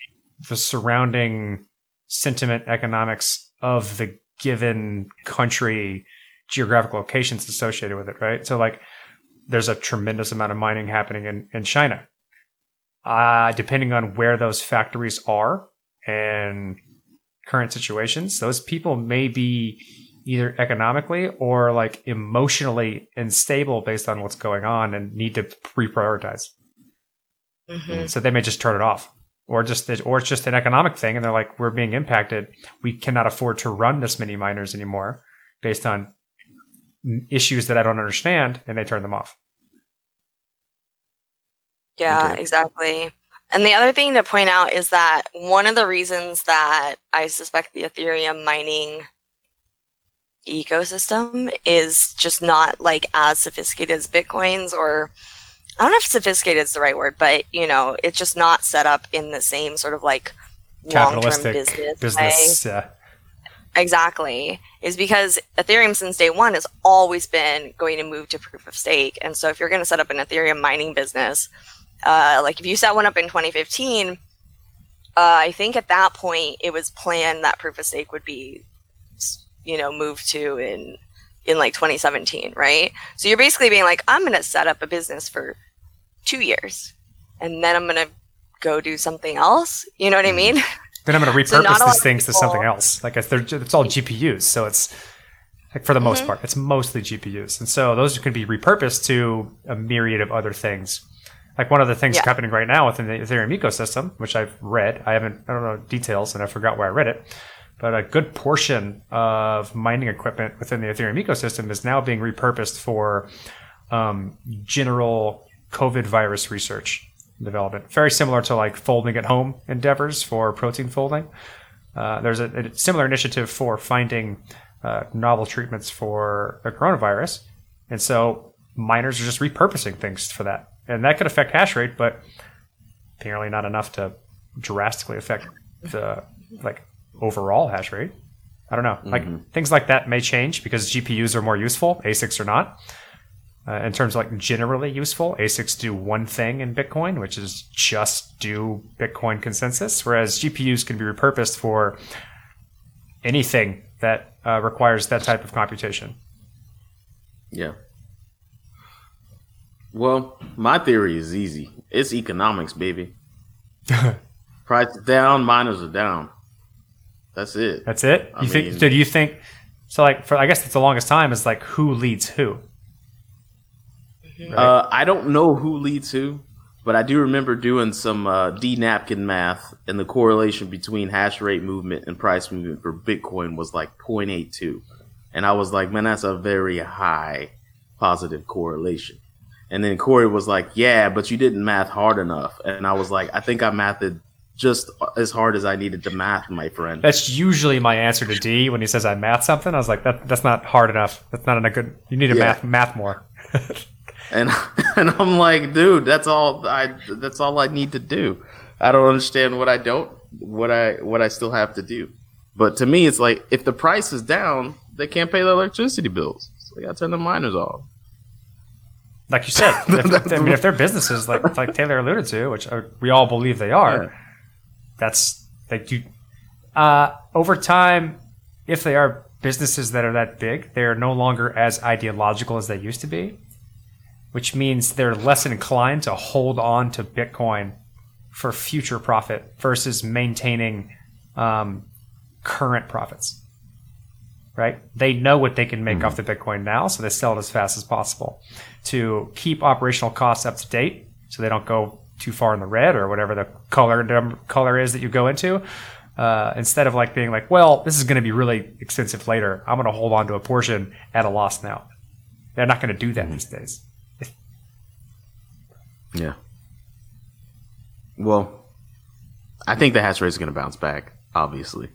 [SPEAKER 4] the surrounding sentiment economics of the given country geographic locations associated with it, right? So like there's a tremendous amount of mining happening in, in China. Uh, depending on where those factories are and current situations, those people may be either economically or like emotionally unstable based on what's going on and need to reprioritize.
[SPEAKER 5] hmm
[SPEAKER 4] So they may just turn it off. Or just or it's just an economic thing and they're like, we're being impacted. We cannot afford to run this many miners anymore based on issues that I don't understand, and they turn them off.
[SPEAKER 5] Yeah,
[SPEAKER 2] Okay.
[SPEAKER 5] exactly. And the other thing to point out is that one of the reasons that I suspect the Ethereum mining ecosystem is just not like as sophisticated as Bitcoin's or I don't know if sophisticated is the right word, but you know, it's just not set up in the same sort of like
[SPEAKER 4] Capitalistic
[SPEAKER 5] business,
[SPEAKER 4] business. Yeah.
[SPEAKER 5] Exactly. Is because Ethereum since day one has always been going to move to proof of stake. And so if you're going to set up an Ethereum mining business, uh, like if you set one up in 2015, uh, I think at that point it was planned that proof of stake would be, you know, moved to in in like 2017, right? So you're basically being like, I'm going to set up a business for two years, and then I'm going to go do something else. You know what I mean?
[SPEAKER 4] Then I'm going [laughs] to repurpose
[SPEAKER 5] lot
[SPEAKER 4] these things to something else. Like it's all GPUs, so it's like for the most
[SPEAKER 5] Mhm.
[SPEAKER 4] part, it's mostly GPUs, and so those can be repurposed to a myriad of other things. Like one of the things
[SPEAKER 5] Yeah.
[SPEAKER 4] happening right now within the Ethereum ecosystem, which I've read, I haven't, I don't know details, and I forgot where I read it, but a good portion of mining equipment within the Ethereum ecosystem is now being repurposed for um, general COVID virus research and development. Very similar to like folding at home endeavors for protein folding. Uh, there's a, a similar initiative for finding uh, novel treatments for the coronavirus. And so miners are just repurposing things for that. And that could affect hash rate, but apparently not enough to drastically affect the like overall hash rate. I don't know. Like things like that may change because GPUs are more useful, ASICs are not. Uh, in terms of like generally useful, ASICs do one thing in Bitcoin, which is just do Bitcoin consensus, whereas GPUs can be repurposed for anything that uh, requires that type of computation.
[SPEAKER 2] Yeah. Well, my theory is easy. It's economics, baby. [laughs] Price down, miners are down. That's it.
[SPEAKER 4] That's it.
[SPEAKER 2] I
[SPEAKER 4] You think? So do you think? So like for I guess it's the longest time is like who leads who. Right?
[SPEAKER 2] Uh, I don't know who leads who, but I do remember doing some uh, D napkin math, and the correlation between hash rate movement and price movement for Bitcoin was like 0.82. And I was like, man, that's a very high positive correlation. And then Corey was like, yeah, but you didn't math hard enough. And I was like, I think I mathed just as hard as I needed to math, my friend.
[SPEAKER 4] That's usually my answer to Dee when he says I math something. I was like, that that's not hard enough. That's not a good. You need to
[SPEAKER 2] Yeah.
[SPEAKER 4] math math more. [laughs]
[SPEAKER 2] And [laughs] and I'm like, dude, that's all I that's all I need to do. I don't understand what I don't what I what I still have to do. But to me, it's like if the price is down, they can't pay their electricity bills. So they got to turn the miners off.
[SPEAKER 4] Like you said, [laughs] if, I mean, if they're businesses like like Taylor alluded to, which uh, we all believe they are,
[SPEAKER 2] Yeah.
[SPEAKER 4] that's like you. Uh, over time, if they are businesses that are that big, they are no longer as ideological as they used to be, which means they're less inclined to hold on to Bitcoin for future profit versus maintaining um, current profits. Right? They know what they can make off the Bitcoin now, so they sell it as fast as possible to keep operational costs up to date, so they don't go too far in the red or whatever the color num- color is that you go into. Uh, instead of like being like, well, this is going to be really expensive later. I'm going to hold on to a portion at a loss now. They're not going to do that these days.
[SPEAKER 2] Yeah. Well, I think the hash rate is going to bounce back, obviously,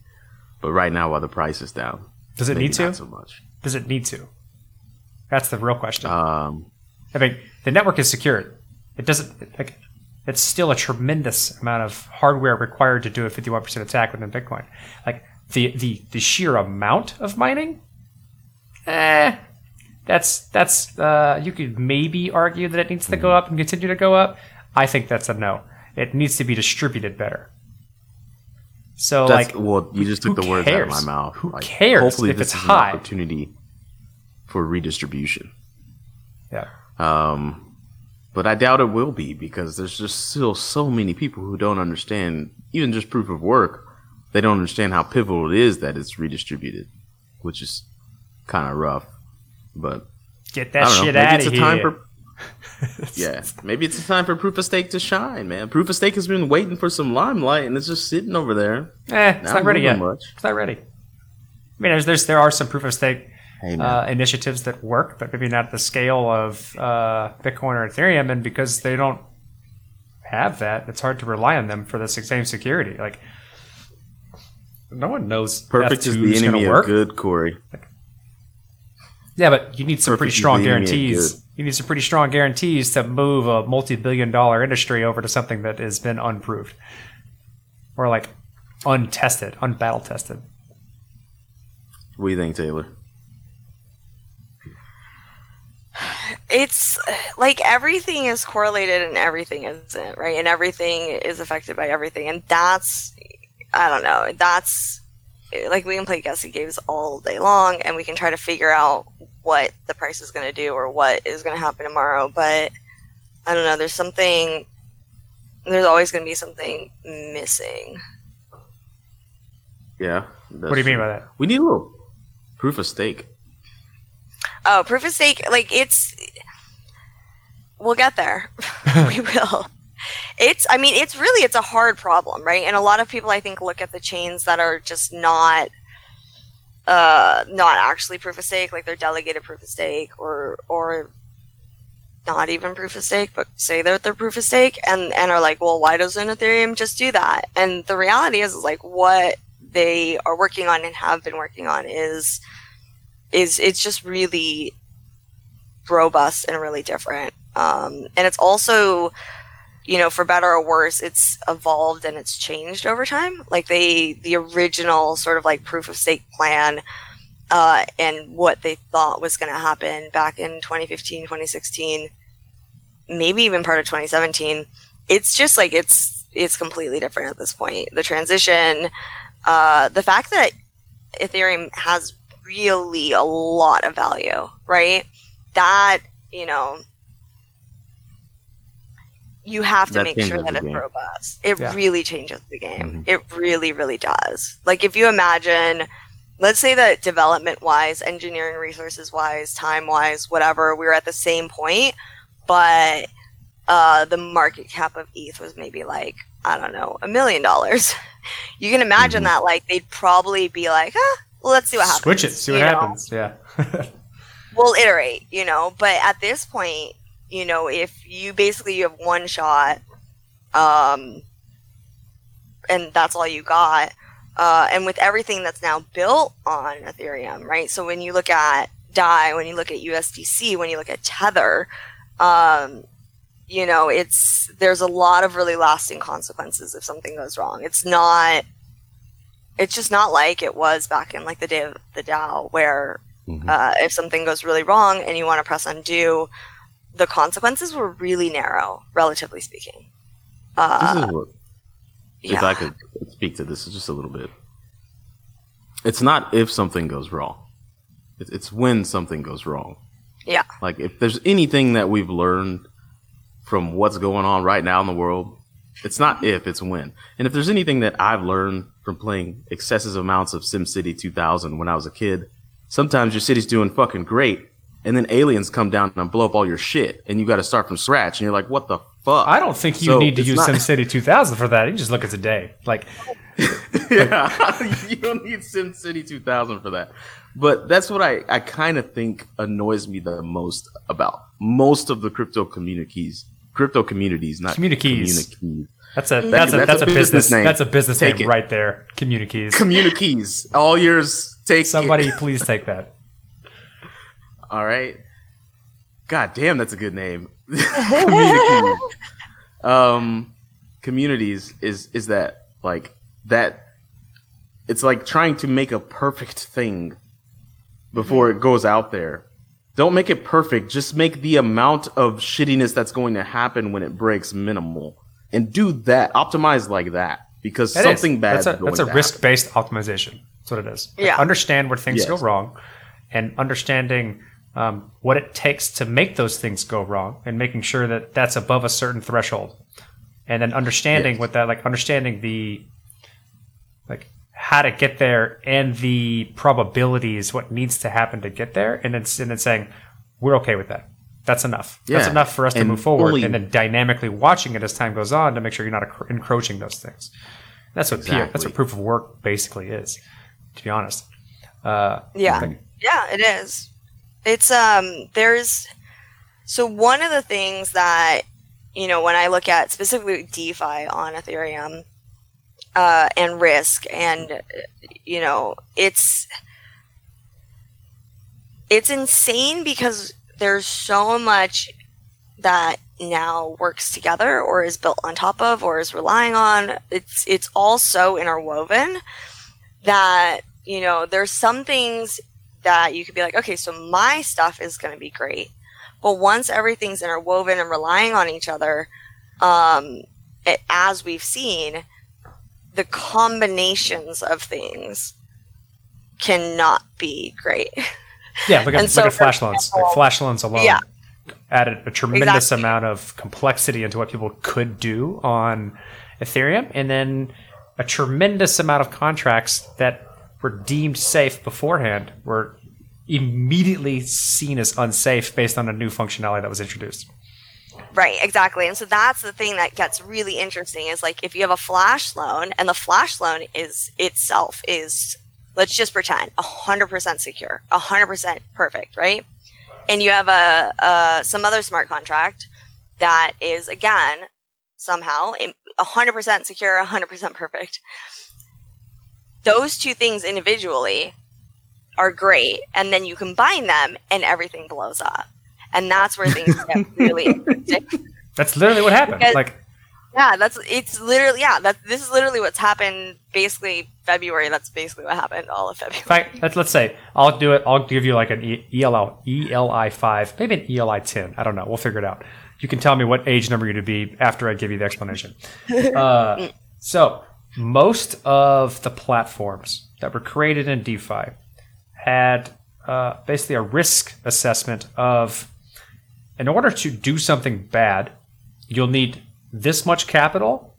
[SPEAKER 2] but right now, while the price is down,
[SPEAKER 4] Does it need to?
[SPEAKER 2] Not so much.
[SPEAKER 4] Does it need to? That's the real question.
[SPEAKER 2] Um,
[SPEAKER 4] I mean, the network is secured. It doesn't like. It's still a tremendous amount of hardware required to do a 51% attack within Bitcoin. Like the the the sheer amount of mining, eh, that's that's uh, you could maybe argue that it needs to go up and continue to go up. I think that's a no. It needs to be distributed better. So
[SPEAKER 2] that's
[SPEAKER 4] like,
[SPEAKER 2] well, you just took the words out of my mouth.
[SPEAKER 4] Who
[SPEAKER 2] Like,
[SPEAKER 4] cares
[SPEAKER 2] Hopefully,
[SPEAKER 4] if
[SPEAKER 2] this
[SPEAKER 4] it's
[SPEAKER 2] is
[SPEAKER 4] high?
[SPEAKER 2] an opportunity for redistribution.
[SPEAKER 4] yeah,
[SPEAKER 2] Um, but I doubt it will be because there's just still so many people who don't understand even just proof of work. They don't understand how pivotal it is that it's redistributed, which is kind of rough. But
[SPEAKER 4] get that shit out of here.
[SPEAKER 2] for [laughs] yeah. Maybe it's a time for proof of stake to shine, man. Proof of stake has been waiting for some limelight, and it's just sitting over there.
[SPEAKER 4] Eh, it's
[SPEAKER 2] Not
[SPEAKER 4] not ready yet.
[SPEAKER 2] much.
[SPEAKER 4] It's not ready. I mean, there's, there's there are some proof of stake. Uh, initiatives that work, but maybe not the scale of uh, Bitcoin or Ethereum. And because they don't have that, it's hard to rely on them for the same security. Like, no one knows
[SPEAKER 2] Perfect is
[SPEAKER 4] Eth2
[SPEAKER 2] the
[SPEAKER 4] is
[SPEAKER 2] enemy
[SPEAKER 4] gonna
[SPEAKER 2] of
[SPEAKER 4] work.
[SPEAKER 2] good, Corey.
[SPEAKER 4] Yeah, but you need some
[SPEAKER 2] Perfect
[SPEAKER 4] pretty strong
[SPEAKER 2] the
[SPEAKER 4] guarantees. You need some pretty strong guarantees to move a multi-billion-dollar industry over to something that has been unproved or like untested, unbattle tested.
[SPEAKER 2] What do you think, Taylor?
[SPEAKER 5] It's like everything is correlated and everything isn't right and everything is affected by everything and that's i don't know that's like we can play guessing games all day long and we can try to figure out what the price is going to do or what is going to happen tomorrow but i don't know there's something there's always going to be something missing
[SPEAKER 2] Yeah.
[SPEAKER 4] What do you mean by that?
[SPEAKER 2] We need a little proof of stake.
[SPEAKER 5] Oh, proof of stake, like it's. We'll get there. [laughs] [laughs] we will. It's. I mean, it's really it's a hard problem, right? And a lot of people, I think, look at the chains that are just not, uh, not actually proof of stake, like they're delegated proof of stake, or or not even proof of stake, but say that they're proof of stake, and and are like, well, why doesn't Ethereum just do that? And the reality is, is like what they are working on and have been working on is is it's just really robust and really different. Um, and it's also, you know, for better or worse, it's evolved and it's changed over time. Like they, the original sort of like proof of stake plan, uh, and what they thought was going to happen back in 2015, 2016, maybe even part of 2017. It's just like it's it's completely different at this point. The transition, uh, the fact that Ethereum has really a lot of value, right? That, you know, you have to
[SPEAKER 2] That
[SPEAKER 5] make sure that it's
[SPEAKER 2] game.
[SPEAKER 5] robust. It
[SPEAKER 4] Yeah.
[SPEAKER 5] really changes the game.
[SPEAKER 2] Mhm.
[SPEAKER 5] It really, really does. Like, if you imagine, let's say that development wise, engineering resources wise, time wise, whatever, we were at the same point, but uh, the market cap of ETH was maybe like, I don't know, a million dollars. [laughs] You can imagine
[SPEAKER 2] Mhm.
[SPEAKER 5] that, like, they'd probably be like, ah, well, let's see what happens.
[SPEAKER 4] Switch it, see what
[SPEAKER 5] you know?
[SPEAKER 4] happens. Yeah. [laughs]
[SPEAKER 5] we'll iterate, you know. But at this point, you know, if you basically you have one shot, um, and that's all you got, uh, and with everything that's now built on Ethereum, right? So when you look at DAI, when you look at USDC, when you look at Tether, um, you know, it's there's a lot of really lasting consequences if something goes wrong. It's not. It's just not like it was back in like the day of the DAO, where
[SPEAKER 2] Mhm.
[SPEAKER 5] uh, if something goes really wrong and you want to press undo, the consequences were really narrow, relatively speaking.
[SPEAKER 2] this
[SPEAKER 5] Uh,
[SPEAKER 2] is what, if
[SPEAKER 5] yeah.
[SPEAKER 2] I could speak to this just a little bit. It's not if something goes wrong. It's, it's when something goes wrong.
[SPEAKER 5] Yeah.
[SPEAKER 2] Like if there's anything that we've learned from what's going on right now in the world, it's not if, it's when. And if there's anything that I've learned from playing excessive amounts of SimCity 2000 when I was a kid, sometimes your city's doing fucking great, and then aliens come down and blow up all your shit, and you got to start from scratch, and you're like, what the fuck?
[SPEAKER 4] I don't think you
[SPEAKER 2] So
[SPEAKER 4] need to use
[SPEAKER 2] not- [laughs]
[SPEAKER 4] SimCity 2000 for that. You just look at today. Like, [laughs]
[SPEAKER 2] yeah, [laughs] you don't need SimCity 2000 for that. But that's what I, I kind of think annoys me the most about most of the crypto communities crypto communities, not
[SPEAKER 4] Communities.
[SPEAKER 2] communities.
[SPEAKER 4] That's a that's a
[SPEAKER 2] That's
[SPEAKER 4] that's
[SPEAKER 2] a
[SPEAKER 4] a business
[SPEAKER 2] business name.
[SPEAKER 4] that's a business
[SPEAKER 2] Take
[SPEAKER 4] name
[SPEAKER 2] it.
[SPEAKER 4] right there. Communities.
[SPEAKER 2] Communities. All yours. Take
[SPEAKER 4] Somebody
[SPEAKER 2] It.
[SPEAKER 4] please take that.
[SPEAKER 2] All right. God damn, that's a good name. [laughs] [laughs] communities. Um, communities is is that like that? It's like trying to make a perfect thing before it goes out there. Don't make it perfect. Just make the amount of shittiness that's going to happen when it breaks minimal, and do that. Optimize like that because
[SPEAKER 4] That is.
[SPEAKER 2] something bad.
[SPEAKER 4] That's a that's a risk based optimization. That's what it is. Like,
[SPEAKER 5] Yeah.
[SPEAKER 4] understand where things
[SPEAKER 2] Yes.
[SPEAKER 4] go wrong, and understanding um, what it takes to make those things go wrong, and making sure that that's above a certain threshold, and then understanding
[SPEAKER 2] Yes.
[SPEAKER 4] what that like understanding the like how to get there and the probabilities, what needs to happen to get there, and then and then saying we're okay with that. That's enough. That's enough for us to move forward,
[SPEAKER 2] only-
[SPEAKER 4] and then dynamically watching it as time goes on to make sure you're not encro- encroaching those things. That's what P- that's what proof of work basically is, to be honest. Uh,
[SPEAKER 5] Yeah. Yeah, it is. It's um there's so one of the things that you know when I look at specifically DeFi on Ethereum uh, and risk and you know it's it's insane because there's so much that now works together or is built on top of or is relying on. It's it's all so interwoven that you know there's some things that you could be like okay so my stuff is going to be great but once everything's interwoven and relying on each other um it, as we've seen the combinations of things cannot be great [laughs]
[SPEAKER 4] yeah, look at,
[SPEAKER 5] so,
[SPEAKER 4] look at flash loans. Like flash loans alone
[SPEAKER 5] Yeah.
[SPEAKER 4] added a tremendous
[SPEAKER 5] Exactly.
[SPEAKER 4] amount of complexity into what people could do on Ethereum, and then a tremendous amount of contracts that were deemed safe beforehand were immediately seen as unsafe based on a new functionality that was introduced.
[SPEAKER 5] Right, exactly. And so that's the thing that gets really interesting is like if you have a flash loan and the flash loan is itself is let's just pretend 100% secure, 100% perfect, right? And you have a, a some other smart contract that is again somehow im- 100% secure, 100% perfect. Those two things individually are great and then you combine them and everything blows up. And that's where things [laughs] get really interesting.
[SPEAKER 4] That's literally what happened.
[SPEAKER 5] Because-
[SPEAKER 4] like
[SPEAKER 5] Yeah, that's it's literally yeah. That this is literally what's happened. Basically, February. That's basically what happened all of February.
[SPEAKER 4] In fact, let's, let's say I'll do it. I'll give you like an E- ELL, ELI five, maybe an ELI ten. I don't know. We'll figure it out. You can tell me what age number you're to be after I give you the explanation. [laughs] Uh, so most of the platforms that were created in DeFi had uh, basically a risk assessment of, in order to do something bad, you'll need this much capital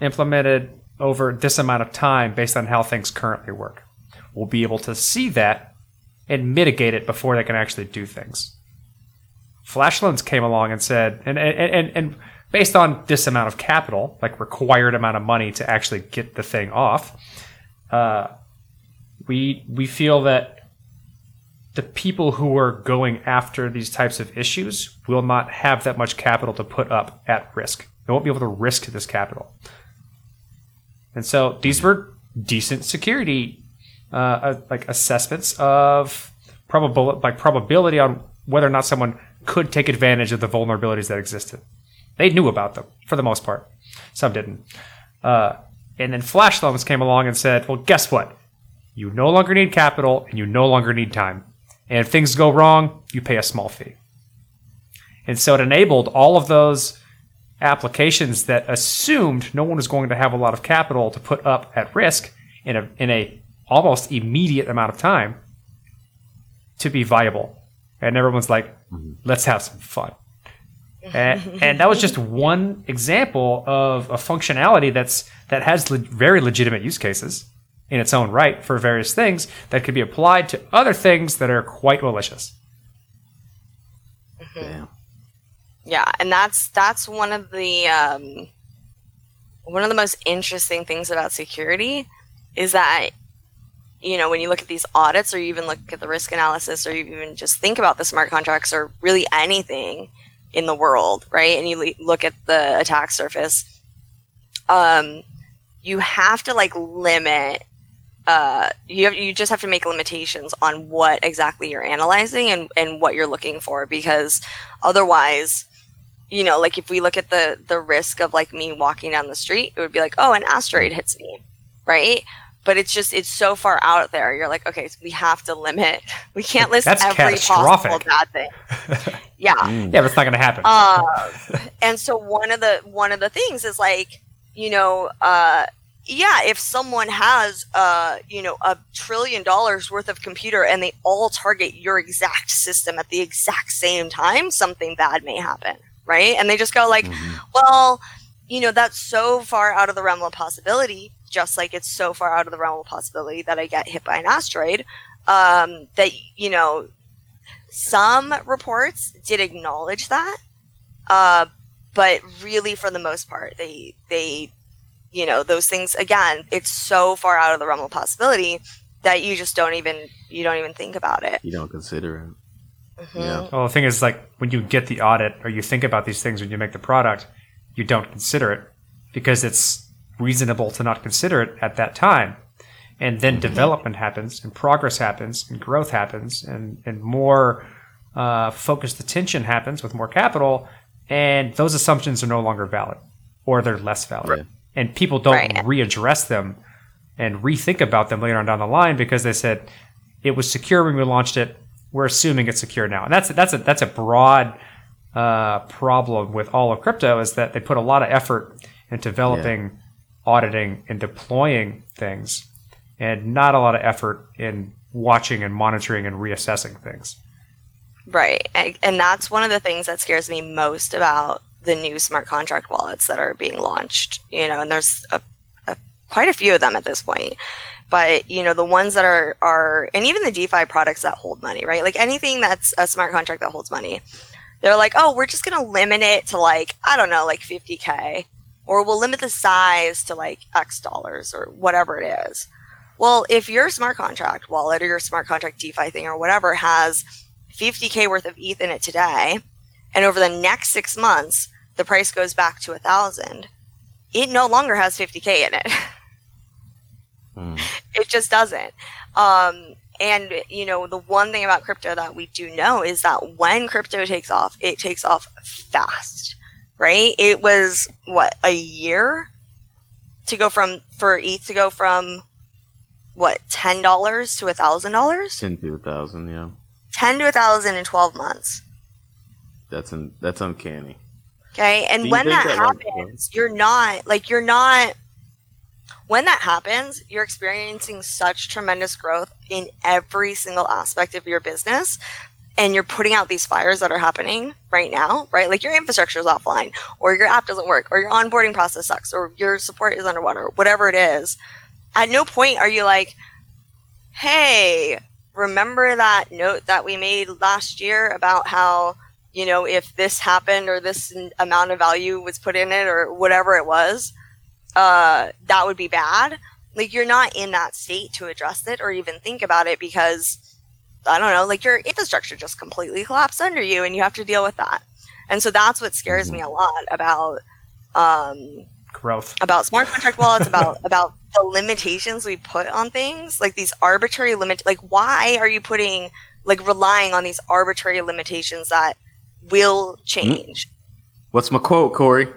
[SPEAKER 4] implemented over this amount of time based on how things currently work. We'll be able to see that and mitigate it before they can actually do things. Flash loans came along and said, and, and, and, and based on this amount of capital, like required amount of money to actually get the thing off, uh, we we feel that the people who are going after these types of issues will not have that much capital to put up at risk. They won't be able to risk this capital. And so these were decent security, uh, like assessments of probable, like probability on whether or not someone could take advantage of the vulnerabilities that existed. They knew about them for the most part. Some didn't. Uh, and then Flash loans came along and said, "Well, guess what? You no longer need capital and you no longer need time. And if things go wrong, you pay a small fee." And so it enabled all of those applications that assumed no one was going to have a lot of capital to put up at risk in a in a almost immediate amount of time to be viable. And everyone's like, let's have some fun. And, and that was just one example of a functionality that's that has le- very legitimate use cases in its own right for various things that could be applied to other things that are quite malicious.
[SPEAKER 2] Damn.
[SPEAKER 5] Yeah, and that's that's one of the um, one of the most interesting things about security is that you know when you look at these audits or you even look at the risk analysis or you even just think about the smart contracts or really anything in the world, right? And you look at the attack surface, um, you have to like limit. Uh, you have, you just have to make limitations on what exactly you're analyzing and, and what you're looking for because otherwise, you know, like if we look at the the risk of like me walking down the street, it would be like, oh, an asteroid hits me, right? But it's just it's so far out there. You're like, okay, so we have to limit. [laughs] We can't list
[SPEAKER 4] That's
[SPEAKER 5] every possible bad thing. [laughs] Yeah.
[SPEAKER 2] Mm.
[SPEAKER 4] Yeah, but it's not going to happen.
[SPEAKER 5] Um, and so [laughs] one of the one of the things is like, you know, uh, yeah, if someone has uh, you know, a trillion dollars worth of computer and they all target your exact system at the exact same time, something bad may happen, right? And they just go like,
[SPEAKER 2] Mhm.
[SPEAKER 5] well, you know, that's so far out of the realm of possibility, just like it's so far out of the realm of possibility that I get hit by an asteroid, um, that, you know, some reports did acknowledge that. Uh, but really, for the most part, they, they, you know, those things, again, it's so far out of the realm of possibility that you just don't even, you don't even think about it.
[SPEAKER 2] You don't consider it.
[SPEAKER 5] Mhm.
[SPEAKER 2] Yeah.
[SPEAKER 4] Well, the thing is, like, when you get the audit or you think about these things when you make the product, you don't consider it because it's reasonable to not consider it at that time. And then development happens, and progress happens, and growth happens, and, and more uh, focused attention happens with more capital, and those assumptions are no longer valid or they're less valid.
[SPEAKER 2] Right.
[SPEAKER 4] And people don't
[SPEAKER 5] Right.
[SPEAKER 4] readdress them and rethink about them later on down the line because they said it was secure when we launched it. We're assuming it's secure now, and that's that's a that's a broad uh, problem with all of crypto is that they put a lot of effort in developing, auditing, and deploying things, and not a lot of effort in watching and monitoring and reassessing things.
[SPEAKER 5] Right. And, that's one of the things that scares me most about the new smart contract wallets that are being launched, you know, and there's a, a, quite a few of them at this point. But, you know, the ones that are, are, and even the DeFi products that hold money, right? Like anything that's a smart contract that holds money, they're like, oh, we're just going to limit it to like, I don't know, like 50K, or we'll limit the size to like X dollars or whatever it is. Well, if your smart contract wallet or your smart contract DeFi thing or whatever has 50k worth of ETH in it today, and over the next six months the price goes back to a thousand, it no longer has 50k in it. [laughs]
[SPEAKER 2] Mm.
[SPEAKER 5] it just doesn't. Um, and you know the one thing about crypto that we do know is that when crypto takes off, it takes off fast, right? It was what a year to go from for ETH to go from what ten dollars to a thousand dollars,
[SPEAKER 2] Ten to a thousand, yeah.
[SPEAKER 5] ten to a thousand in twelve months.
[SPEAKER 2] That's un- that's uncanny.
[SPEAKER 5] Okay. And when that
[SPEAKER 2] that, like,
[SPEAKER 5] happens, you're not like you're not when that happens, you're experiencing such tremendous growth in every single aspect of your business. And you're putting out these fires that are happening right now, right? Like your infrastructure is offline, or your app doesn't work, or your onboarding process sucks, or your support is underwater, whatever it is. At no point are you like, hey, remember that note that we made last year about how you know, if this happened or this amount of value was put in it or whatever it was, uh, that would be bad. Like you're not in that state to address it or even think about it because I don't know, like your infrastructure just completely collapsed under you and you have to deal with that. And so that's what scares me a lot about um,
[SPEAKER 4] Growth.
[SPEAKER 5] about smart contract wallets, [laughs] about about the limitations we put on things, like these arbitrary limit. Like, why are you putting like relying on these arbitrary limitations that will change?
[SPEAKER 2] What's my quote, Corey?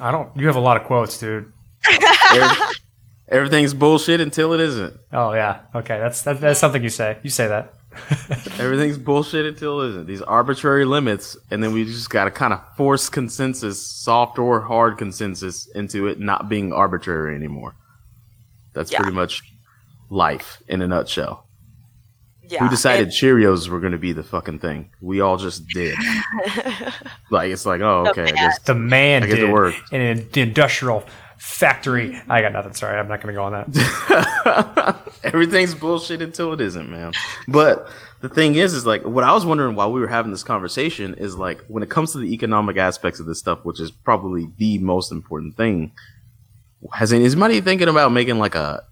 [SPEAKER 4] I don't. You have a lot of quotes, dude. [laughs] [laughs]
[SPEAKER 2] Every- everything's bullshit until it isn't.
[SPEAKER 4] Oh yeah. Okay. That's that, that's something you say. You say that. [laughs]
[SPEAKER 2] Everything's bullshit until it isn't. These arbitrary limits, and then we just got to kind of force consensus, soft or hard consensus, into it not being arbitrary anymore. That's
[SPEAKER 5] Yeah.
[SPEAKER 2] pretty much life in a nutshell.
[SPEAKER 5] Yeah,
[SPEAKER 2] Who decided
[SPEAKER 5] it-
[SPEAKER 2] Cheerios were going to be the fucking thing? We all just did. [laughs] like it's like, oh, okay, I guess
[SPEAKER 4] The man
[SPEAKER 2] I get
[SPEAKER 4] did
[SPEAKER 2] to work.
[SPEAKER 4] in the industrial factory. I got nothing. Sorry, I'm not going to go on that. [laughs]
[SPEAKER 2] Everything's bullshit until it isn't, man. But the thing is, is like what I was wondering while we were having this conversation is like when it comes to the economic aspects of this stuff, which is probably the most important thing. Has any, is anybody thinking about making like a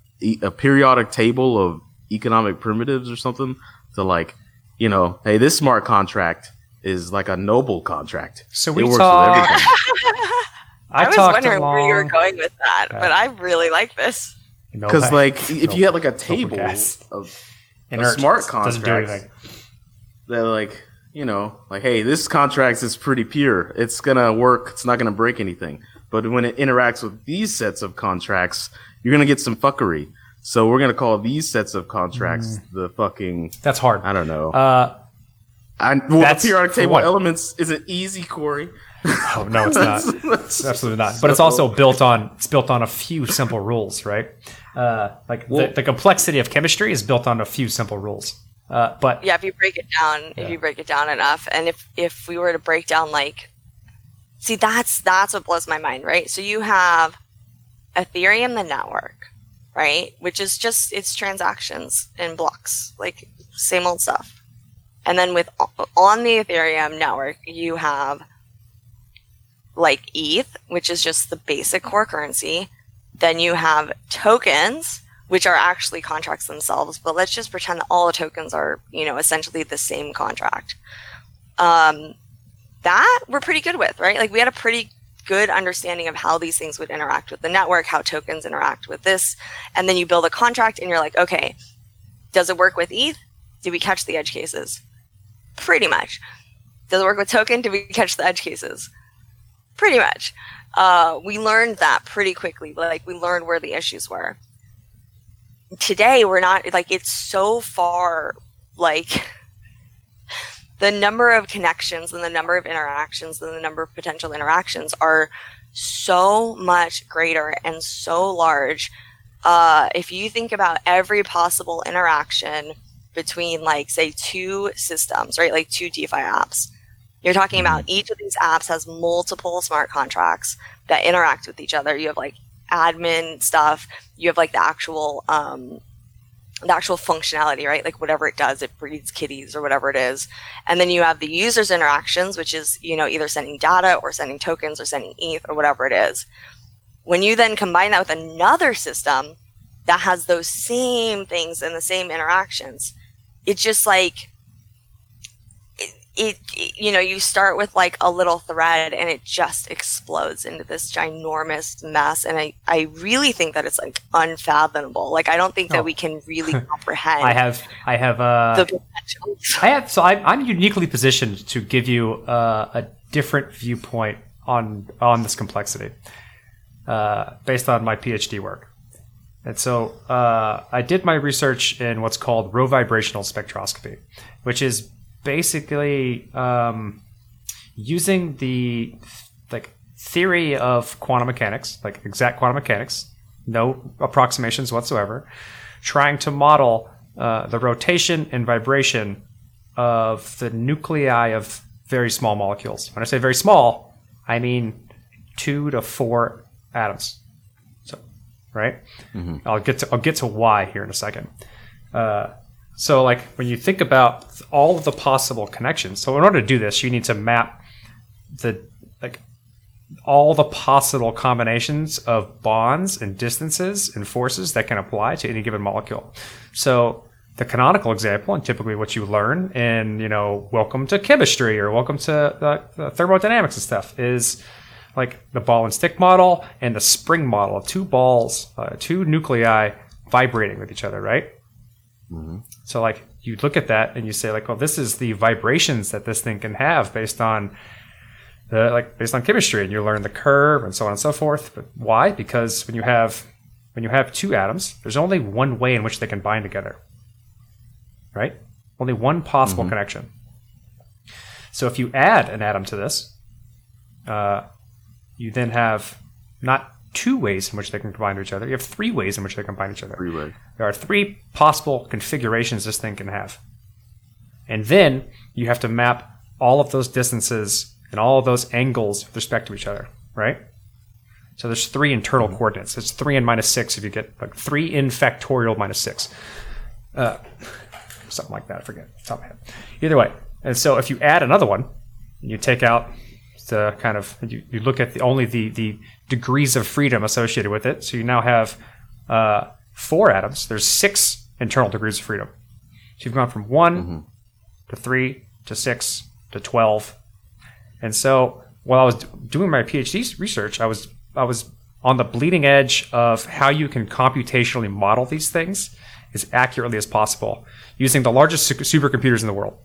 [SPEAKER 2] a periodic table of economic primitives or something to like, you know, hey, this smart contract is like a noble contract.
[SPEAKER 4] So
[SPEAKER 2] It
[SPEAKER 4] we
[SPEAKER 2] works with
[SPEAKER 4] talk. [laughs]
[SPEAKER 2] everything.
[SPEAKER 4] I,
[SPEAKER 5] I, was
[SPEAKER 4] talked
[SPEAKER 5] wondering where you were going with that,
[SPEAKER 4] Yeah.
[SPEAKER 5] but I really like this.
[SPEAKER 2] Because
[SPEAKER 4] I-
[SPEAKER 2] like if you had like a table
[SPEAKER 4] gas.
[SPEAKER 2] of [laughs]
[SPEAKER 4] inert,
[SPEAKER 2] smart
[SPEAKER 4] doesn't do
[SPEAKER 2] contracts.
[SPEAKER 4] anything.
[SPEAKER 2] that like you know like hey this contract is pretty pure it's gonna work it's not gonna break anything but when it interacts with these sets of contracts you're gonna get some fuckery so we're gonna call these sets of contracts the fucking
[SPEAKER 4] That's hard.
[SPEAKER 2] i don't know
[SPEAKER 4] Uh,
[SPEAKER 2] I, well,
[SPEAKER 4] that's
[SPEAKER 2] the periodic table
[SPEAKER 4] one.
[SPEAKER 2] elements isn't easy corey [laughs]
[SPEAKER 4] oh, no, it's not. It's absolutely not. But it's also built on it's built on a few simple rules, right? Uh, like
[SPEAKER 2] Well-
[SPEAKER 4] the, the complexity of chemistry is built on a few simple rules. Uh, but
[SPEAKER 5] Yeah, if you break it down,
[SPEAKER 4] Yeah.
[SPEAKER 5] if you break it down enough, and if if we were to break down like, see, that's that's what blows my mind, right? So you have Ethereum, the network, right, which is just it's transactions in blocks, like same old stuff. And then with on the Ethereum network, you have like ETH, which is just the basic core currency. Then you have tokens, which are actually contracts themselves, but let's just pretend that all the tokens are, you know, essentially the same contract. Um, that we're pretty good with, right? Like we had a pretty good understanding of how these things would interact with the network, how tokens interact with this, and then you build a contract and you're like, okay, does it work with ETH? Did we catch the edge cases? Pretty much. Does it work with token? Did we catch the edge cases? Pretty much. Uh, we learned that pretty quickly. Like we learned where the issues were. Today we're not like it's so far like [laughs] the number of connections and the number of interactions and the number of potential interactions are so much greater and so large. Uh, if you think about every possible interaction between, like, say, two systems, right, like two DeFi apps, you're talking about each of these apps has multiple smart contracts that interact with each other. You have like admin stuff. You have like the actual um, the actual functionality, right? Like whatever it does, it breeds kitties or whatever it is. And then you have the user's interactions, which is, you know, either sending data or sending tokens or sending ETH or whatever it is. When you then combine that with another system that has those same things and the same interactions, it's just like it, it, you know, you start with like a little thread and it just explodes into this ginormous mess. And I, I really think that it's like unfathomable. Like, I don't think
[SPEAKER 4] Oh.
[SPEAKER 5] that we can really [laughs] comprehend
[SPEAKER 4] I have I have uh,
[SPEAKER 5] the potential.
[SPEAKER 4] I have so I'm, I'm uniquely positioned to give you uh, a different viewpoint on on this complexity uh, based on my PhD work. And so uh, I did my research in what's called rovibrational spectroscopy, which is basically um, using the like theory of quantum mechanics, like exact quantum mechanics, no approximations whatsoever, trying to model uh, the rotation and vibration of the nuclei of very small molecules. When I say very small, I mean two to four atoms. So, right? I'll get to I'll get to why here in a second. Uh, so, like when you think about all of the possible connections, so in order to do this, you need to map the like all the possible combinations of bonds and distances and forces that can apply to any given molecule. So the canonical example, and typically what you learn in, you know, welcome to chemistry or welcome to the, the thermodynamics and stuff is like the ball and stick model and the spring model of two balls, uh, two nuclei vibrating with each other, right? So like you look at that and you say like, well, this is the vibrations that this thing can have based on the like based on chemistry, and you learn the curve and so on and so forth. But why? Because when you have when you have two atoms, there's only one way in which they can bind together, right? Only one possible connection. So if you add an atom to this, uh, you then have not two ways in which they can combine to each other. You have three ways in which they can bind each other.
[SPEAKER 2] Freeway.
[SPEAKER 4] There are three possible configurations this thing can have. And then you have to map all of those distances and all of those angles with respect to each other, right? So there's three internal coordinates. It's three and minus six if you get like three in factorial minus six. Uh, something like that. I forget. top of my head. Either way. And so if you add another one, you take out the kind of you, you look at the only the the degrees of freedom associated with it. So you now have uh, four atoms. There's six internal degrees of freedom. So you've gone from one to three to six to 12. And so while I was doing my PhD research, I was I was on the bleeding edge of how you can computationally model these things as accurately as possible using the largest su- supercomputers in the world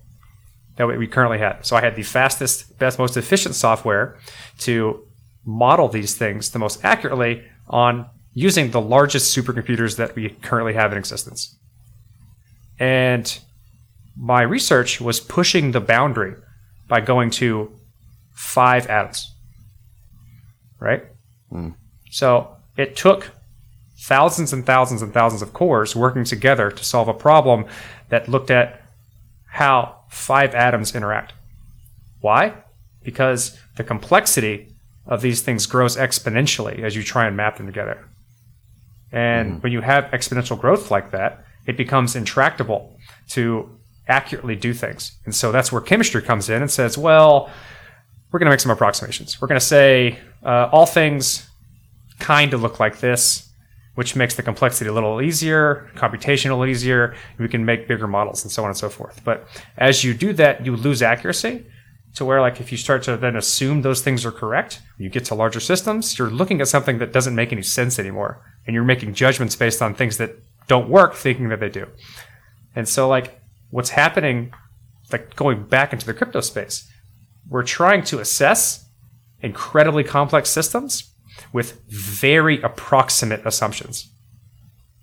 [SPEAKER 4] that we currently had. So I had the fastest, best, most efficient software to model these things the most accurately on using the largest supercomputers that we currently have in existence. And my research was pushing the boundary by going to five atoms. Right? Hmm. So it took thousands and thousands and thousands of cores working together to solve a problem that looked at how five atoms interact. Why? Because the complexity of these things grows exponentially as you try and map them together. And when you have exponential growth like that, it becomes intractable to accurately do things. And so that's where chemistry comes in and says, well, we're going to make some approximations. We're going to say uh, all things kind of look like this, which makes the complexity a little easier, computational easier. We can make bigger models and so on and so forth. But as you do that, you lose accuracy to where, like, if you start to then assume those things are correct, you get to larger systems, you're looking at something that doesn't make any sense anymore. And you're making judgments based on things that don't work, thinking that they do. And so, like, what's happening, like, going back into the crypto space, we're trying to assess incredibly complex systems with very approximate assumptions.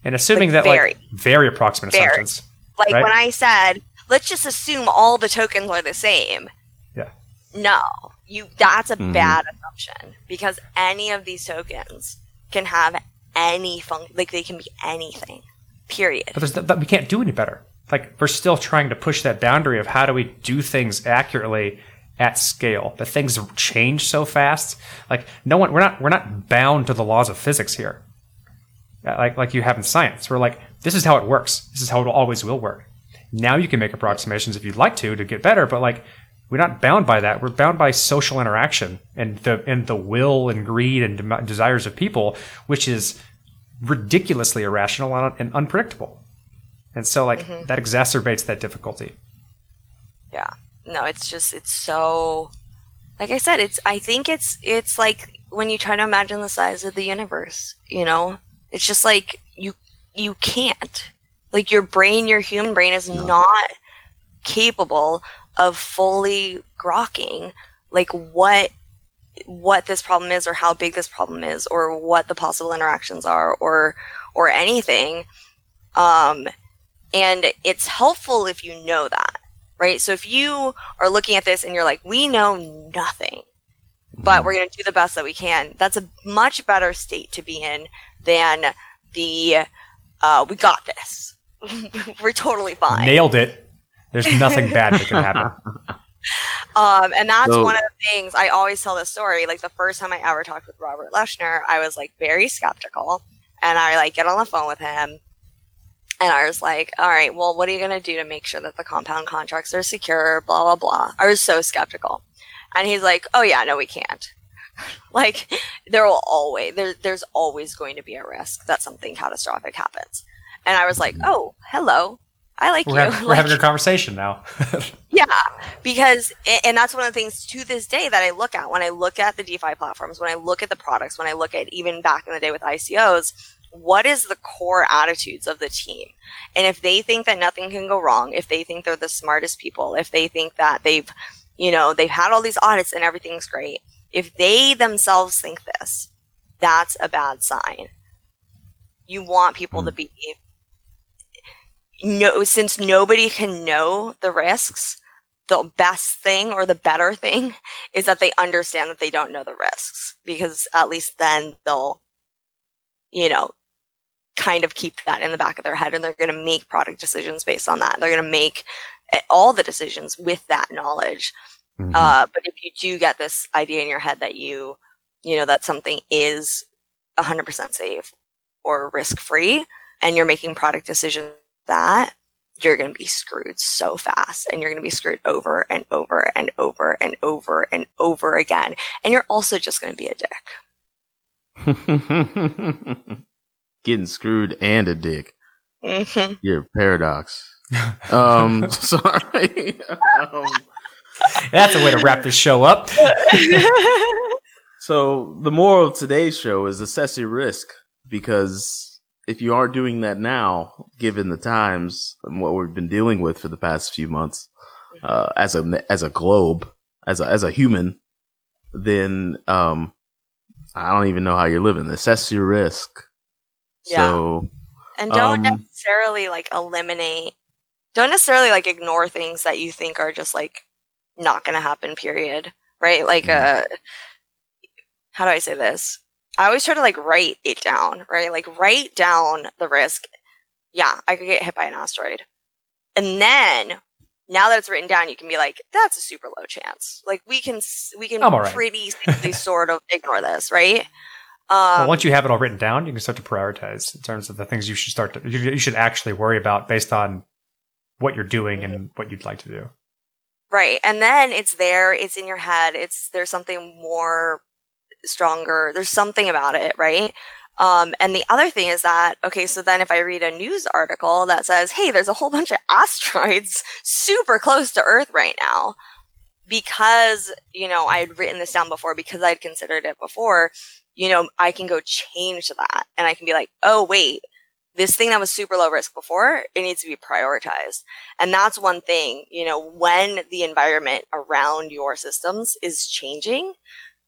[SPEAKER 4] And assuming
[SPEAKER 5] Like
[SPEAKER 4] that
[SPEAKER 5] very.
[SPEAKER 4] like very approximate
[SPEAKER 5] Very.
[SPEAKER 4] assumptions.
[SPEAKER 5] Like
[SPEAKER 4] Right.
[SPEAKER 5] when I said, let's just assume all the tokens are the same.
[SPEAKER 4] Yeah.
[SPEAKER 5] No, you. That's a
[SPEAKER 2] Mhm.
[SPEAKER 5] bad assumption because any of these tokens can have any function. Like they can be anything. Period.
[SPEAKER 4] But there's that we can't do any better. Like we're still trying to push that boundary of how do we do things accurately at scale. But things change so fast. Like no one we're not we're not bound to the laws of physics here. Uh, Like like you have in science. We're like this is how it works. This is how it always will work. Now you can make approximations if you'd like to to get better, but like we're not bound by that. We're bound by social interaction and the and the will and greed and dem- desires of people, which is ridiculously irrational and, and unpredictable. And so, like, that exacerbates that difficulty.
[SPEAKER 5] Yeah. No, it's just it's so like I said, it's I think it's it's like when you try to imagine the size of the universe, you know? It's just like you you can't. Like your brain, your human brain is not capable of fully grokking like what what this problem is or how big this problem is or what the possible interactions are or or anything um and it's helpful if you know that right so if you are looking at this and you're like we know nothing but we're going to do the best that we can that's a much better state to be in than the uh, we got this [laughs] we're totally fine
[SPEAKER 4] Nailed it. There's nothing bad that can happen. [laughs]
[SPEAKER 5] Um, and that's
[SPEAKER 2] So-
[SPEAKER 5] one of the things I always tell this story. Like the first time I ever talked with Robert Leshner, I was like very skeptical, and I like get on the phone with him, and I was like, "All right, well, what are you gonna do to make sure that the compound contracts are secure?" Blah blah blah. I was so skeptical, and he's like, "Oh yeah, no, we can't." [laughs] like there will always there, there's always going to be a risk that something catastrophic happens, and I was like, mm-hmm. "Oh, hello." I like
[SPEAKER 4] We're,
[SPEAKER 5] you.
[SPEAKER 4] hav- we're having a conversation now. [laughs]
[SPEAKER 5] yeah, because and that's one of the things to this day that I look at when I look at the DeFi platforms, when I look at the products, when I look at even back in the day with ICOs, what is the core attitudes of the team? And if they think that nothing can go wrong, if they think they're the smartest people, if they think that they've, you know, they've had all these audits and everything's great, if they themselves think this, that's a bad sign. You want people to mm. be no since nobody can know the risks the best thing or the better thing [laughs] is that they understand that they don't know the risks because at least then they'll you know kind of keep that in the back of their head and they're going to make product decisions based on that they're going to make eh, all the decisions with that knowledge
[SPEAKER 2] Mhm.
[SPEAKER 5] uh, but if you do get this idea in your head that you, you know, that something is 100% safe or risk free and you're making product decisions that you're going to be screwed so fast and you're going to be screwed over and over and over and over and over again. And you're also just going to be a dick. [laughs]
[SPEAKER 2] Getting screwed and a dick.
[SPEAKER 5] hmm
[SPEAKER 2] You're a paradox. [laughs] Um, [laughs] sorry. um,
[SPEAKER 4] That's a way to wrap this show up.
[SPEAKER 2] So the moral of today's show is assess your risk because if you aren't doing that now, given the times and what we've been dealing with for the past few months, uh, as a as a globe, as a as a human, then um, I don't even know how you're living. Assess your risk.
[SPEAKER 5] Yeah.
[SPEAKER 2] So
[SPEAKER 5] and don't
[SPEAKER 2] Um,
[SPEAKER 5] necessarily like eliminate don't necessarily like ignore things that you think are just like not gonna happen period right? Like uh how do i say this? I always try to like write it down right? Like write down the risk. Yeah i could get hit by an asteroid. And then now that it's written down you can be like that's a super low chance. Like we can we can
[SPEAKER 4] right.
[SPEAKER 5] pretty sort of ignore this right
[SPEAKER 4] well, once you have it all written down, you can start to prioritize in terms of the things you should start to you, you should actually worry about based on what you're doing and what you'd like to do.
[SPEAKER 5] Right. And then it's there, it's in your head, it's there's something more stronger. There's something about it, right? Um, and the other thing is that, okay, so then if I read a news article that says, hey, there's a whole bunch of [laughs] asteroids super close to Earth right now, because, you know, I had written this down before, because I'd considered it before, you know, I can go change that and I can be like, oh, wait, this thing that was super low risk before, it needs to be prioritized. And that's one thing, you know, when the environment around your systems is changing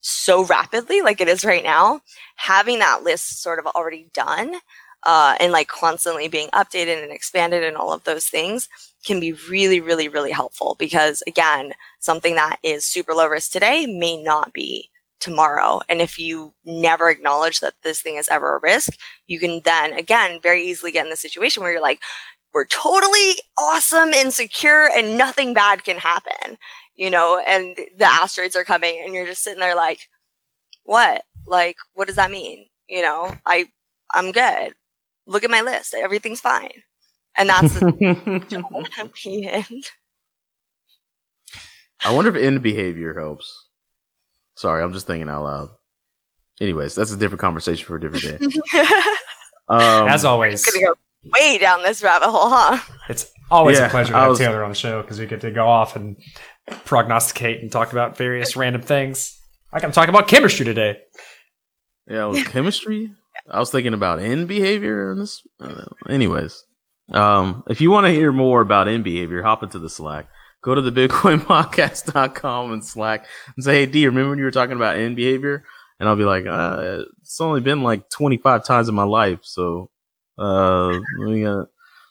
[SPEAKER 5] so rapidly, like it is right now, having that list sort of already done uh, and like constantly being updated and expanded and all of those things can be really, really, really helpful because again, something that is super low risk today may not be tomorrow. And if you never acknowledge that this thing is ever a risk, you can then again very easily get in the situation where you're like, we're totally awesome and secure and nothing bad can happen, you know, and the asteroids are coming and you're just sitting there like, what? Like, what does that mean? You know, I, I'm good. Look at my list. Everything's fine. And that's the don't want in.
[SPEAKER 2] I wonder if end behavior helps. Sorry, I'm just thinking out loud. Anyways, that's a different conversation for a different day. [laughs] Um,
[SPEAKER 4] As always,
[SPEAKER 5] gonna go way down this rabbit hole, huh?
[SPEAKER 4] it's always
[SPEAKER 2] Yeah,
[SPEAKER 4] a pleasure to
[SPEAKER 2] I
[SPEAKER 4] have
[SPEAKER 2] was-
[SPEAKER 4] Taylor on the show because we get to go off and prognosticate and talk about various random things. I can talk about chemistry today.
[SPEAKER 2] Yeah, it was chemistry. I was thinking about end behavior. And this, I don't know. anyways, um, if you want to hear more about end behavior, hop into the Slack. Go to the bitcoinpodcast.com and Slack and say, "Hey, Dee, remember when you were talking about end behavior?" And I'll be like, uh, "It's only been like 25 times in my life, so uh, we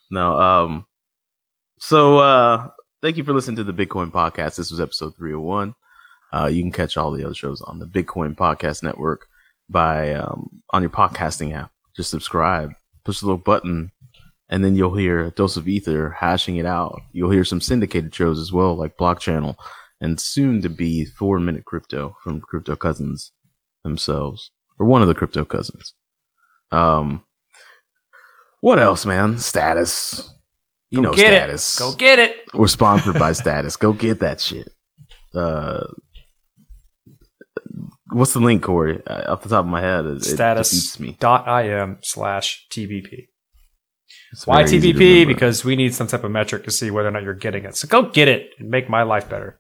[SPEAKER 2] no." Um, so uh, thank you for listening to the Bitcoin Podcast. This was episode 301. Uh, you can catch all the other shows on the Bitcoin Podcast Network by um, on your podcasting app. Just subscribe, push the little button, and then you'll hear a dose of ether hashing it out. You'll hear some syndicated shows as well, like Block Channel, and soon to be Four Minute Crypto from Crypto Cousins themselves, or one of the Crypto Cousins. Um, what else, man? Status. You
[SPEAKER 4] Go
[SPEAKER 2] know,
[SPEAKER 4] get
[SPEAKER 2] status.
[SPEAKER 4] it. Go get it.
[SPEAKER 2] We're sponsored by Status. Go get that shit. Uh, what's the link, Corey? Uh, off the top of my head, it, it
[SPEAKER 4] Status
[SPEAKER 2] defeats me.
[SPEAKER 4] dot im slash TBP.
[SPEAKER 2] It's
[SPEAKER 4] Why TBP? Because we need some type of metric to see whether or not you're getting it. So go get it and make my life better.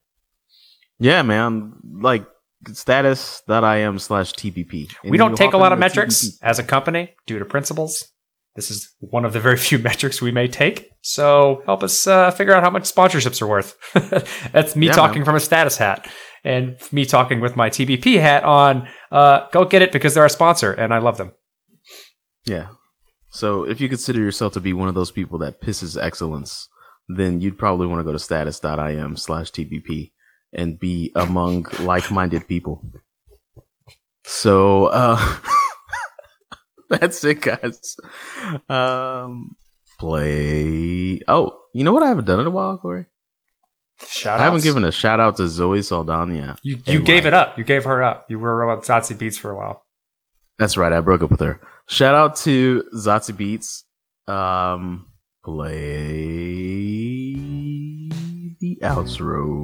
[SPEAKER 2] yeah, man, like status.im slash TBP. And
[SPEAKER 4] we don't take a lot of metrics
[SPEAKER 2] TBP.
[SPEAKER 4] as a company due to principles. This is one of the very [laughs] few metrics we may take. So help us uh, figure out how much sponsorships are worth. [laughs] That's me
[SPEAKER 2] Yeah,
[SPEAKER 4] talking
[SPEAKER 2] man.
[SPEAKER 4] from a status hat and me talking with my TBP hat on. Uh, go get it because they're a sponsor and I love them.
[SPEAKER 2] Yeah. So if you consider yourself to be one of those people that pisses excellence, then you'd probably want to go to status.im slash TBP and be among like-minded people. So, uh, [laughs] that's it, guys. Um, play. Oh, you know what I haven't done in a while, Corey?
[SPEAKER 4] Shout
[SPEAKER 2] I haven't given a shout out to Zoe Saldana.
[SPEAKER 4] You you gave
[SPEAKER 2] like-
[SPEAKER 4] it up. You gave her up. You were on Zazie Beetz for a while.
[SPEAKER 2] That's right. I broke up with her. Shout out to Zazie Beetz. Um, play the outro.